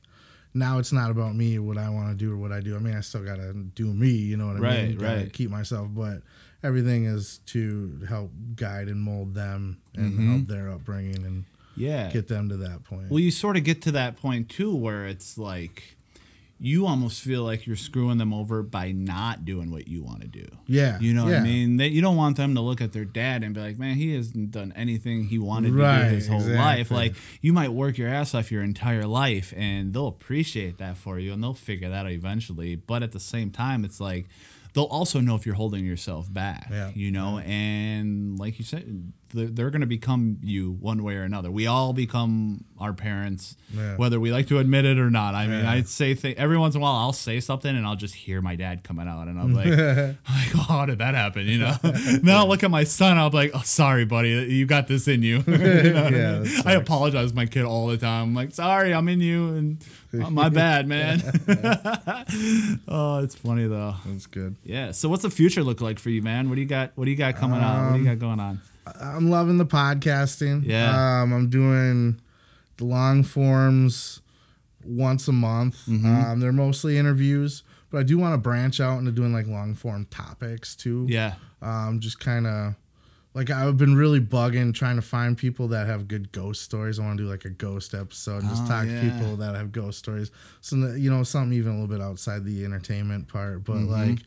now it's not about me what i want to do or what i do i mean i still gotta do me you know what i Right, mean Gotta right. keep myself but everything is to help guide and mold them and Mm-hmm. help their upbringing and Yeah. get them to that point Well, you sort of get to that point too where it's like you almost feel like you're screwing them over by not doing what you want to do. Yeah, You know what I mean? That you don't want them to look at their dad and be like, "Man, he hasn't done anything he wanted to do his whole exactly. life." Like you might work your ass off your entire life and they'll appreciate that for you and they'll figure that out eventually. But at the same time, it's like they'll also know if you're holding yourself back, Yeah. you know, and like you said, they're, they're going to become you one way or another. We all become our parents, Yeah. whether we like to admit it or not. I mean, Yeah. I say th- every once in a while I'll say something and I'll just hear my dad coming out, and I'm like, <laughs> like, oh, how did that happen? You know. <laughs> then I'll look at my son. I'll be like, oh, sorry, buddy, you got this in you. <laughs> You know I Yeah? I apologize to my kid all the time. I'm like, sorry, I'm in you, and oh, <laughs> my bad, man. <laughs> oh, it's funny though. That's good. Yeah. So what's the future look like for you, man? What do you got? What do you got coming out? What do you got going on? I'm loving the podcasting. Yeah. Um, I'm doing the long forms once a month. Mm-hmm. Um, they're mostly interviews, but I do want to branch out into doing like long form topics too. Yeah. Um, just kind of like I've been really bugging trying to find people that have good ghost stories. I want to do like a ghost episode and just Oh, talk yeah. to people that have ghost stories. So you know, something even a little bit outside the entertainment part, but Mm-hmm. like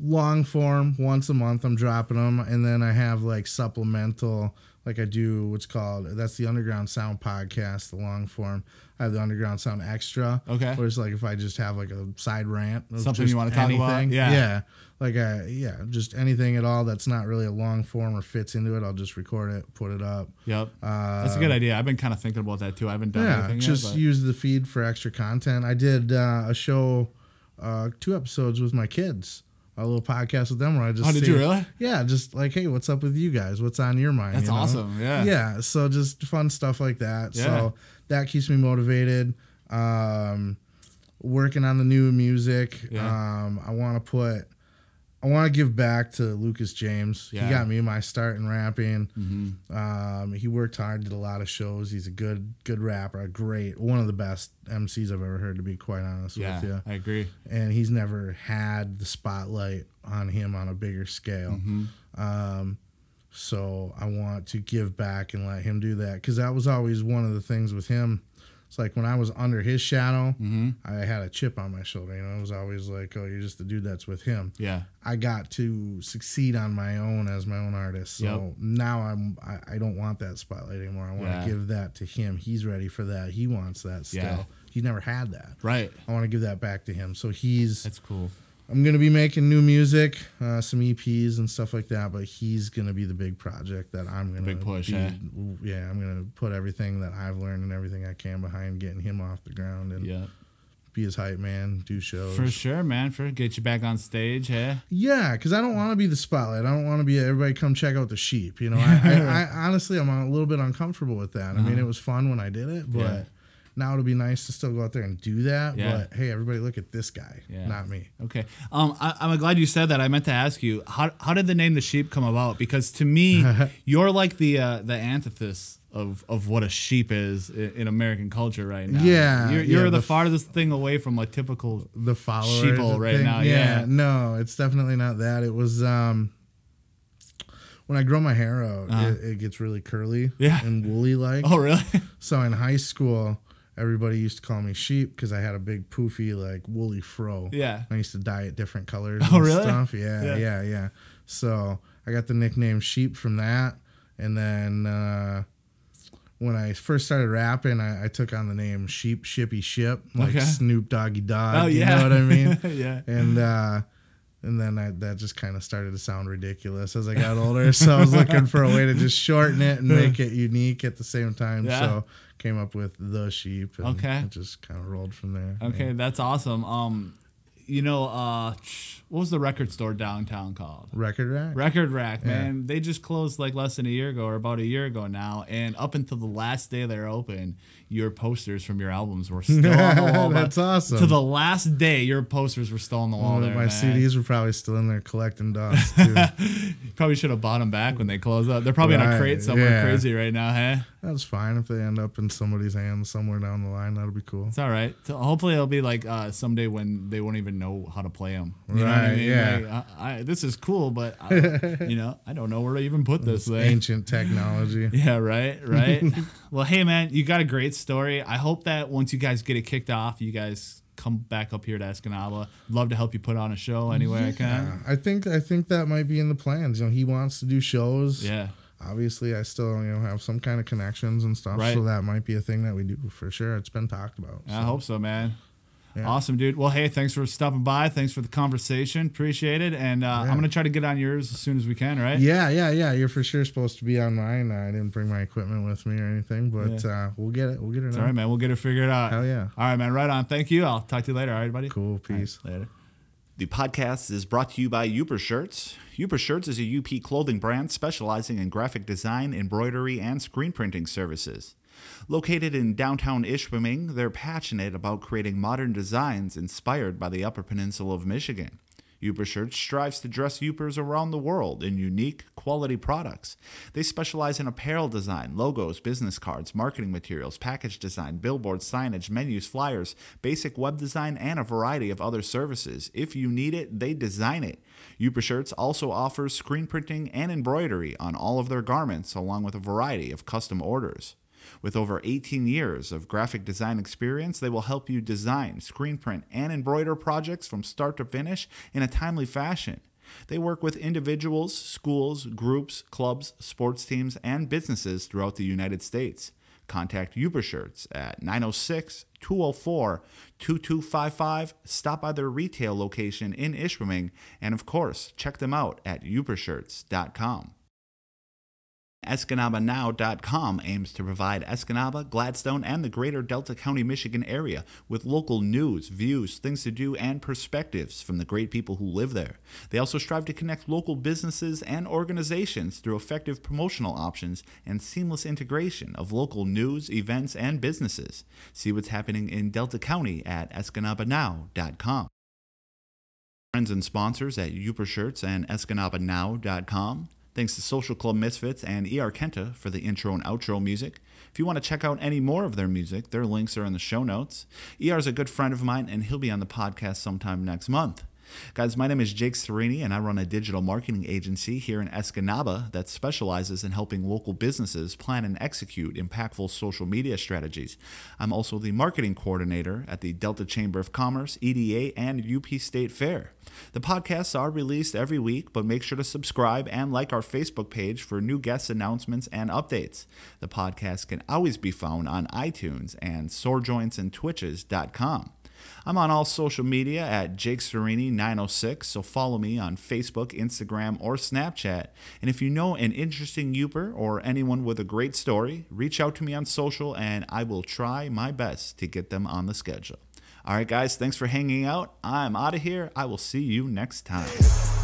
long form once a month I'm dropping them and then I have like supplemental like I do what's called that's the underground sound podcast the long form I have the underground sound extra Okay. where it's like if I just have like a side rant Something you wanna talk about? Yeah. yeah like a yeah just anything at all that's not really a long form or fits into it I'll just record it put it up Yep. That's a good idea. I've been kind of thinking about that too. I haven't done Uh, yeah anything just yet. but- use the feed for extra content I did uh, a show uh, two episodes with my kids a little podcast with them where I just Oh, did you really? yeah just like hey what's up with you guys what's on your mind That's you know? awesome. Yeah. yeah so just fun stuff like that Yeah. so that keeps me motivated um working on the new music Yeah. um i want to put i want to give back to lucas james Yeah. Mm-hmm. he got me my start in rapping um he worked hard did a lot of shows he's a good good rapper a great one of the best mcs i've ever heard to be quite honest Yeah. with you I agree. and he's never had the spotlight on him on a bigger scale. Mm-hmm. Um, so I want to give back and let him do that because that was always one of the things with him. It's like when I was under his shadow, Mm-hmm. I had a chip on my shoulder. You know, it was always like, "Oh, you're just the dude that's with him." Yeah. I got to succeed on my own as my own artist. So Yep. now I'm I, I don't want that spotlight anymore. I want Yeah. to give that to him. He's ready for that. He wants that still. Yeah. He never had that. Right. I want to give that back to him. So he's That's cool. I'm gonna be making new music, uh, some EPs and stuff like that. But he's gonna be the big project that I'm gonna Big push, Be, eh? Yeah, I'm gonna put everything that I've learned and everything I can behind getting him off the ground and Yeah. be his hype man, do shows. For sure, man. For get you back on stage, hey. Yeah, because I don't want to be the spotlight. I don't want to be everybody come check out the sheep. You know, I, I, <laughs> I honestly I'm a little bit uncomfortable with that. I mean, it was fun when I did it, but Uh-huh. Yeah. Now it'll be nice to still go out there and do that. Yeah. But hey, everybody, look at this guy, Yeah. not me. Okay. Um, I, I'm glad you said that. I meant to ask you how how did the name the sheep come about? Because to me, <laughs> you're like the uh, the antithesis of of what a sheep is in, in American culture right now. Yeah, You're, you're yeah, the, the f- farthest thing away from a typical. the follower Sheeple right now, yeah. no it's definitely not that it was um when i grow my hair out it, it gets really curly Uh-huh. Yeah. and woolly like <laughs> Oh, really? so in high school everybody used to call me sheep because i had a big poofy like woolly fro Yeah. i used to dye it different colors Oh, and really? stuff yeah, Yeah. yeah yeah so i got the nickname sheep from that and then uh when I first started rapping, I, I took on the name Sheep Shippy Ship, like Okay. Snoop Doggy Dogg. Oh, yeah. you know what I mean? <laughs> yeah. and uh and then I, that just kind of started to sound ridiculous as I got older. so I was looking for a way to just shorten it and <laughs> make it unique at the same time. Yeah. So came up with the sheep. And Okay. it just kind of rolled from there. Okay, that's awesome. Um, you know, uh, what was the record store downtown called? Record rack. Record Rack, man. They just closed like less than a year ago or about a year ago now. And up until the last day they're open, your posters from your albums were <laughs> still on the wall. That's awesome. To the last day, your posters were still on the wall Well, there. my man. CDs were probably still in there collecting dust <laughs> too. Probably should have bought them back when they closed up. They're probably in a Right, crate somewhere yeah. crazy right now, hey? That's fine if they end up in somebody's hands somewhere down the line. That'll be cool. It's all right. So hopefully, it'll be like uh, someday when they won't even know how to play them. You know what I Right, mean? yeah. Like, I, I, this is cool, but I, <laughs> you know, I don't know where to even put this thing. Ancient technology. Yeah, right, right. Well, hey, man, you got a great story. I hope that once you guys get it kicked off, you guys come back up here to Escanaba. Love to help you put on a show any way I can. I think I think that might be in the plans. You know, he wants to do shows. Yeah, obviously I still you know have some kind of connections and stuff, Right. so that might be a thing that we do for sure. It's been talked about. I hope so, man. Awesome, dude. Well, hey, thanks for stopping by. Thanks for the conversation. Appreciate it. And uh, I'm gonna try to get on yours as soon as we can. Right? Yeah, yeah, yeah. You're for sure supposed to be on mine. I didn't bring my equipment with me or anything, but uh, we'll get it. We'll get it. All right, man. We'll get it figured out. Hell yeah. All right, man. Right on. Thank you. I'll talk to you later. All right, buddy. Cool. Peace. Later. The podcast is brought to you by Uper Shirts. Uper Shirts is a UP clothing brand specializing in graphic design, embroidery, and screen printing services. Located in downtown Ishpeming, they're passionate about creating modern designs inspired by the Upper Peninsula of Michigan. Uper Shirts strives to dress Upers around the world in unique, quality products. They specialize in apparel design, logos, business cards, marketing materials, package design, billboard signage, menus, flyers, basic web design, and a variety of other services. If you need it, they design it. Uper Shirts also offers screen printing and embroidery on all of their garments, along with a variety of custom orders. With over 18 years of graphic design experience, they will help you design, screen print, and embroider projects from start to finish in a timely fashion. They work with individuals, schools, groups, clubs, sports teams, and businesses throughout the United States. Contact Uper Shirts at 906 204 2255. Stop by their retail location in Ishpeming, and of course, check them out at upershirts.com. EscanabANow.com aims to provide Escanaba, Gladstone, and the greater Delta County, Michigan area with local news, views, things to do, and perspectives from the great people who live there. They also strive to connect local businesses and organizations through effective promotional options and seamless integration of local news, events, and businesses. See what's happening in Delta County at EscanabANow.com. Friends and sponsors at Uper Shirts and EscanabANow.com. Thanks to Social Club Misfits and ER Kenta for the intro and outro music. If you want to check out any more of their music, their links are in the show notes. ER is a good friend of mine, and he'll be on the podcast sometime next month. Guys, my name is Jake Syreini, and I run a digital marketing agency here in Escanaba that specializes in helping local businesses plan and execute impactful social media strategies. I'm also the marketing coordinator at the Delta Chamber of Commerce, EDA, and UP State Fair. The podcasts are released every week, but make sure to subscribe and like our Facebook page for new guest announcements and updates. The podcast can always be found on iTunes and sorejointsandtwitches.com. I'm on all social media at Jake Syreini906, so follow me on Facebook, Instagram, or Snapchat. And if you know an interesting Uper or anyone with a great story, reach out to me on social and I will try my best to get them on the schedule. All right, guys, thanks for hanging out. I'm out of here. I will see you next time.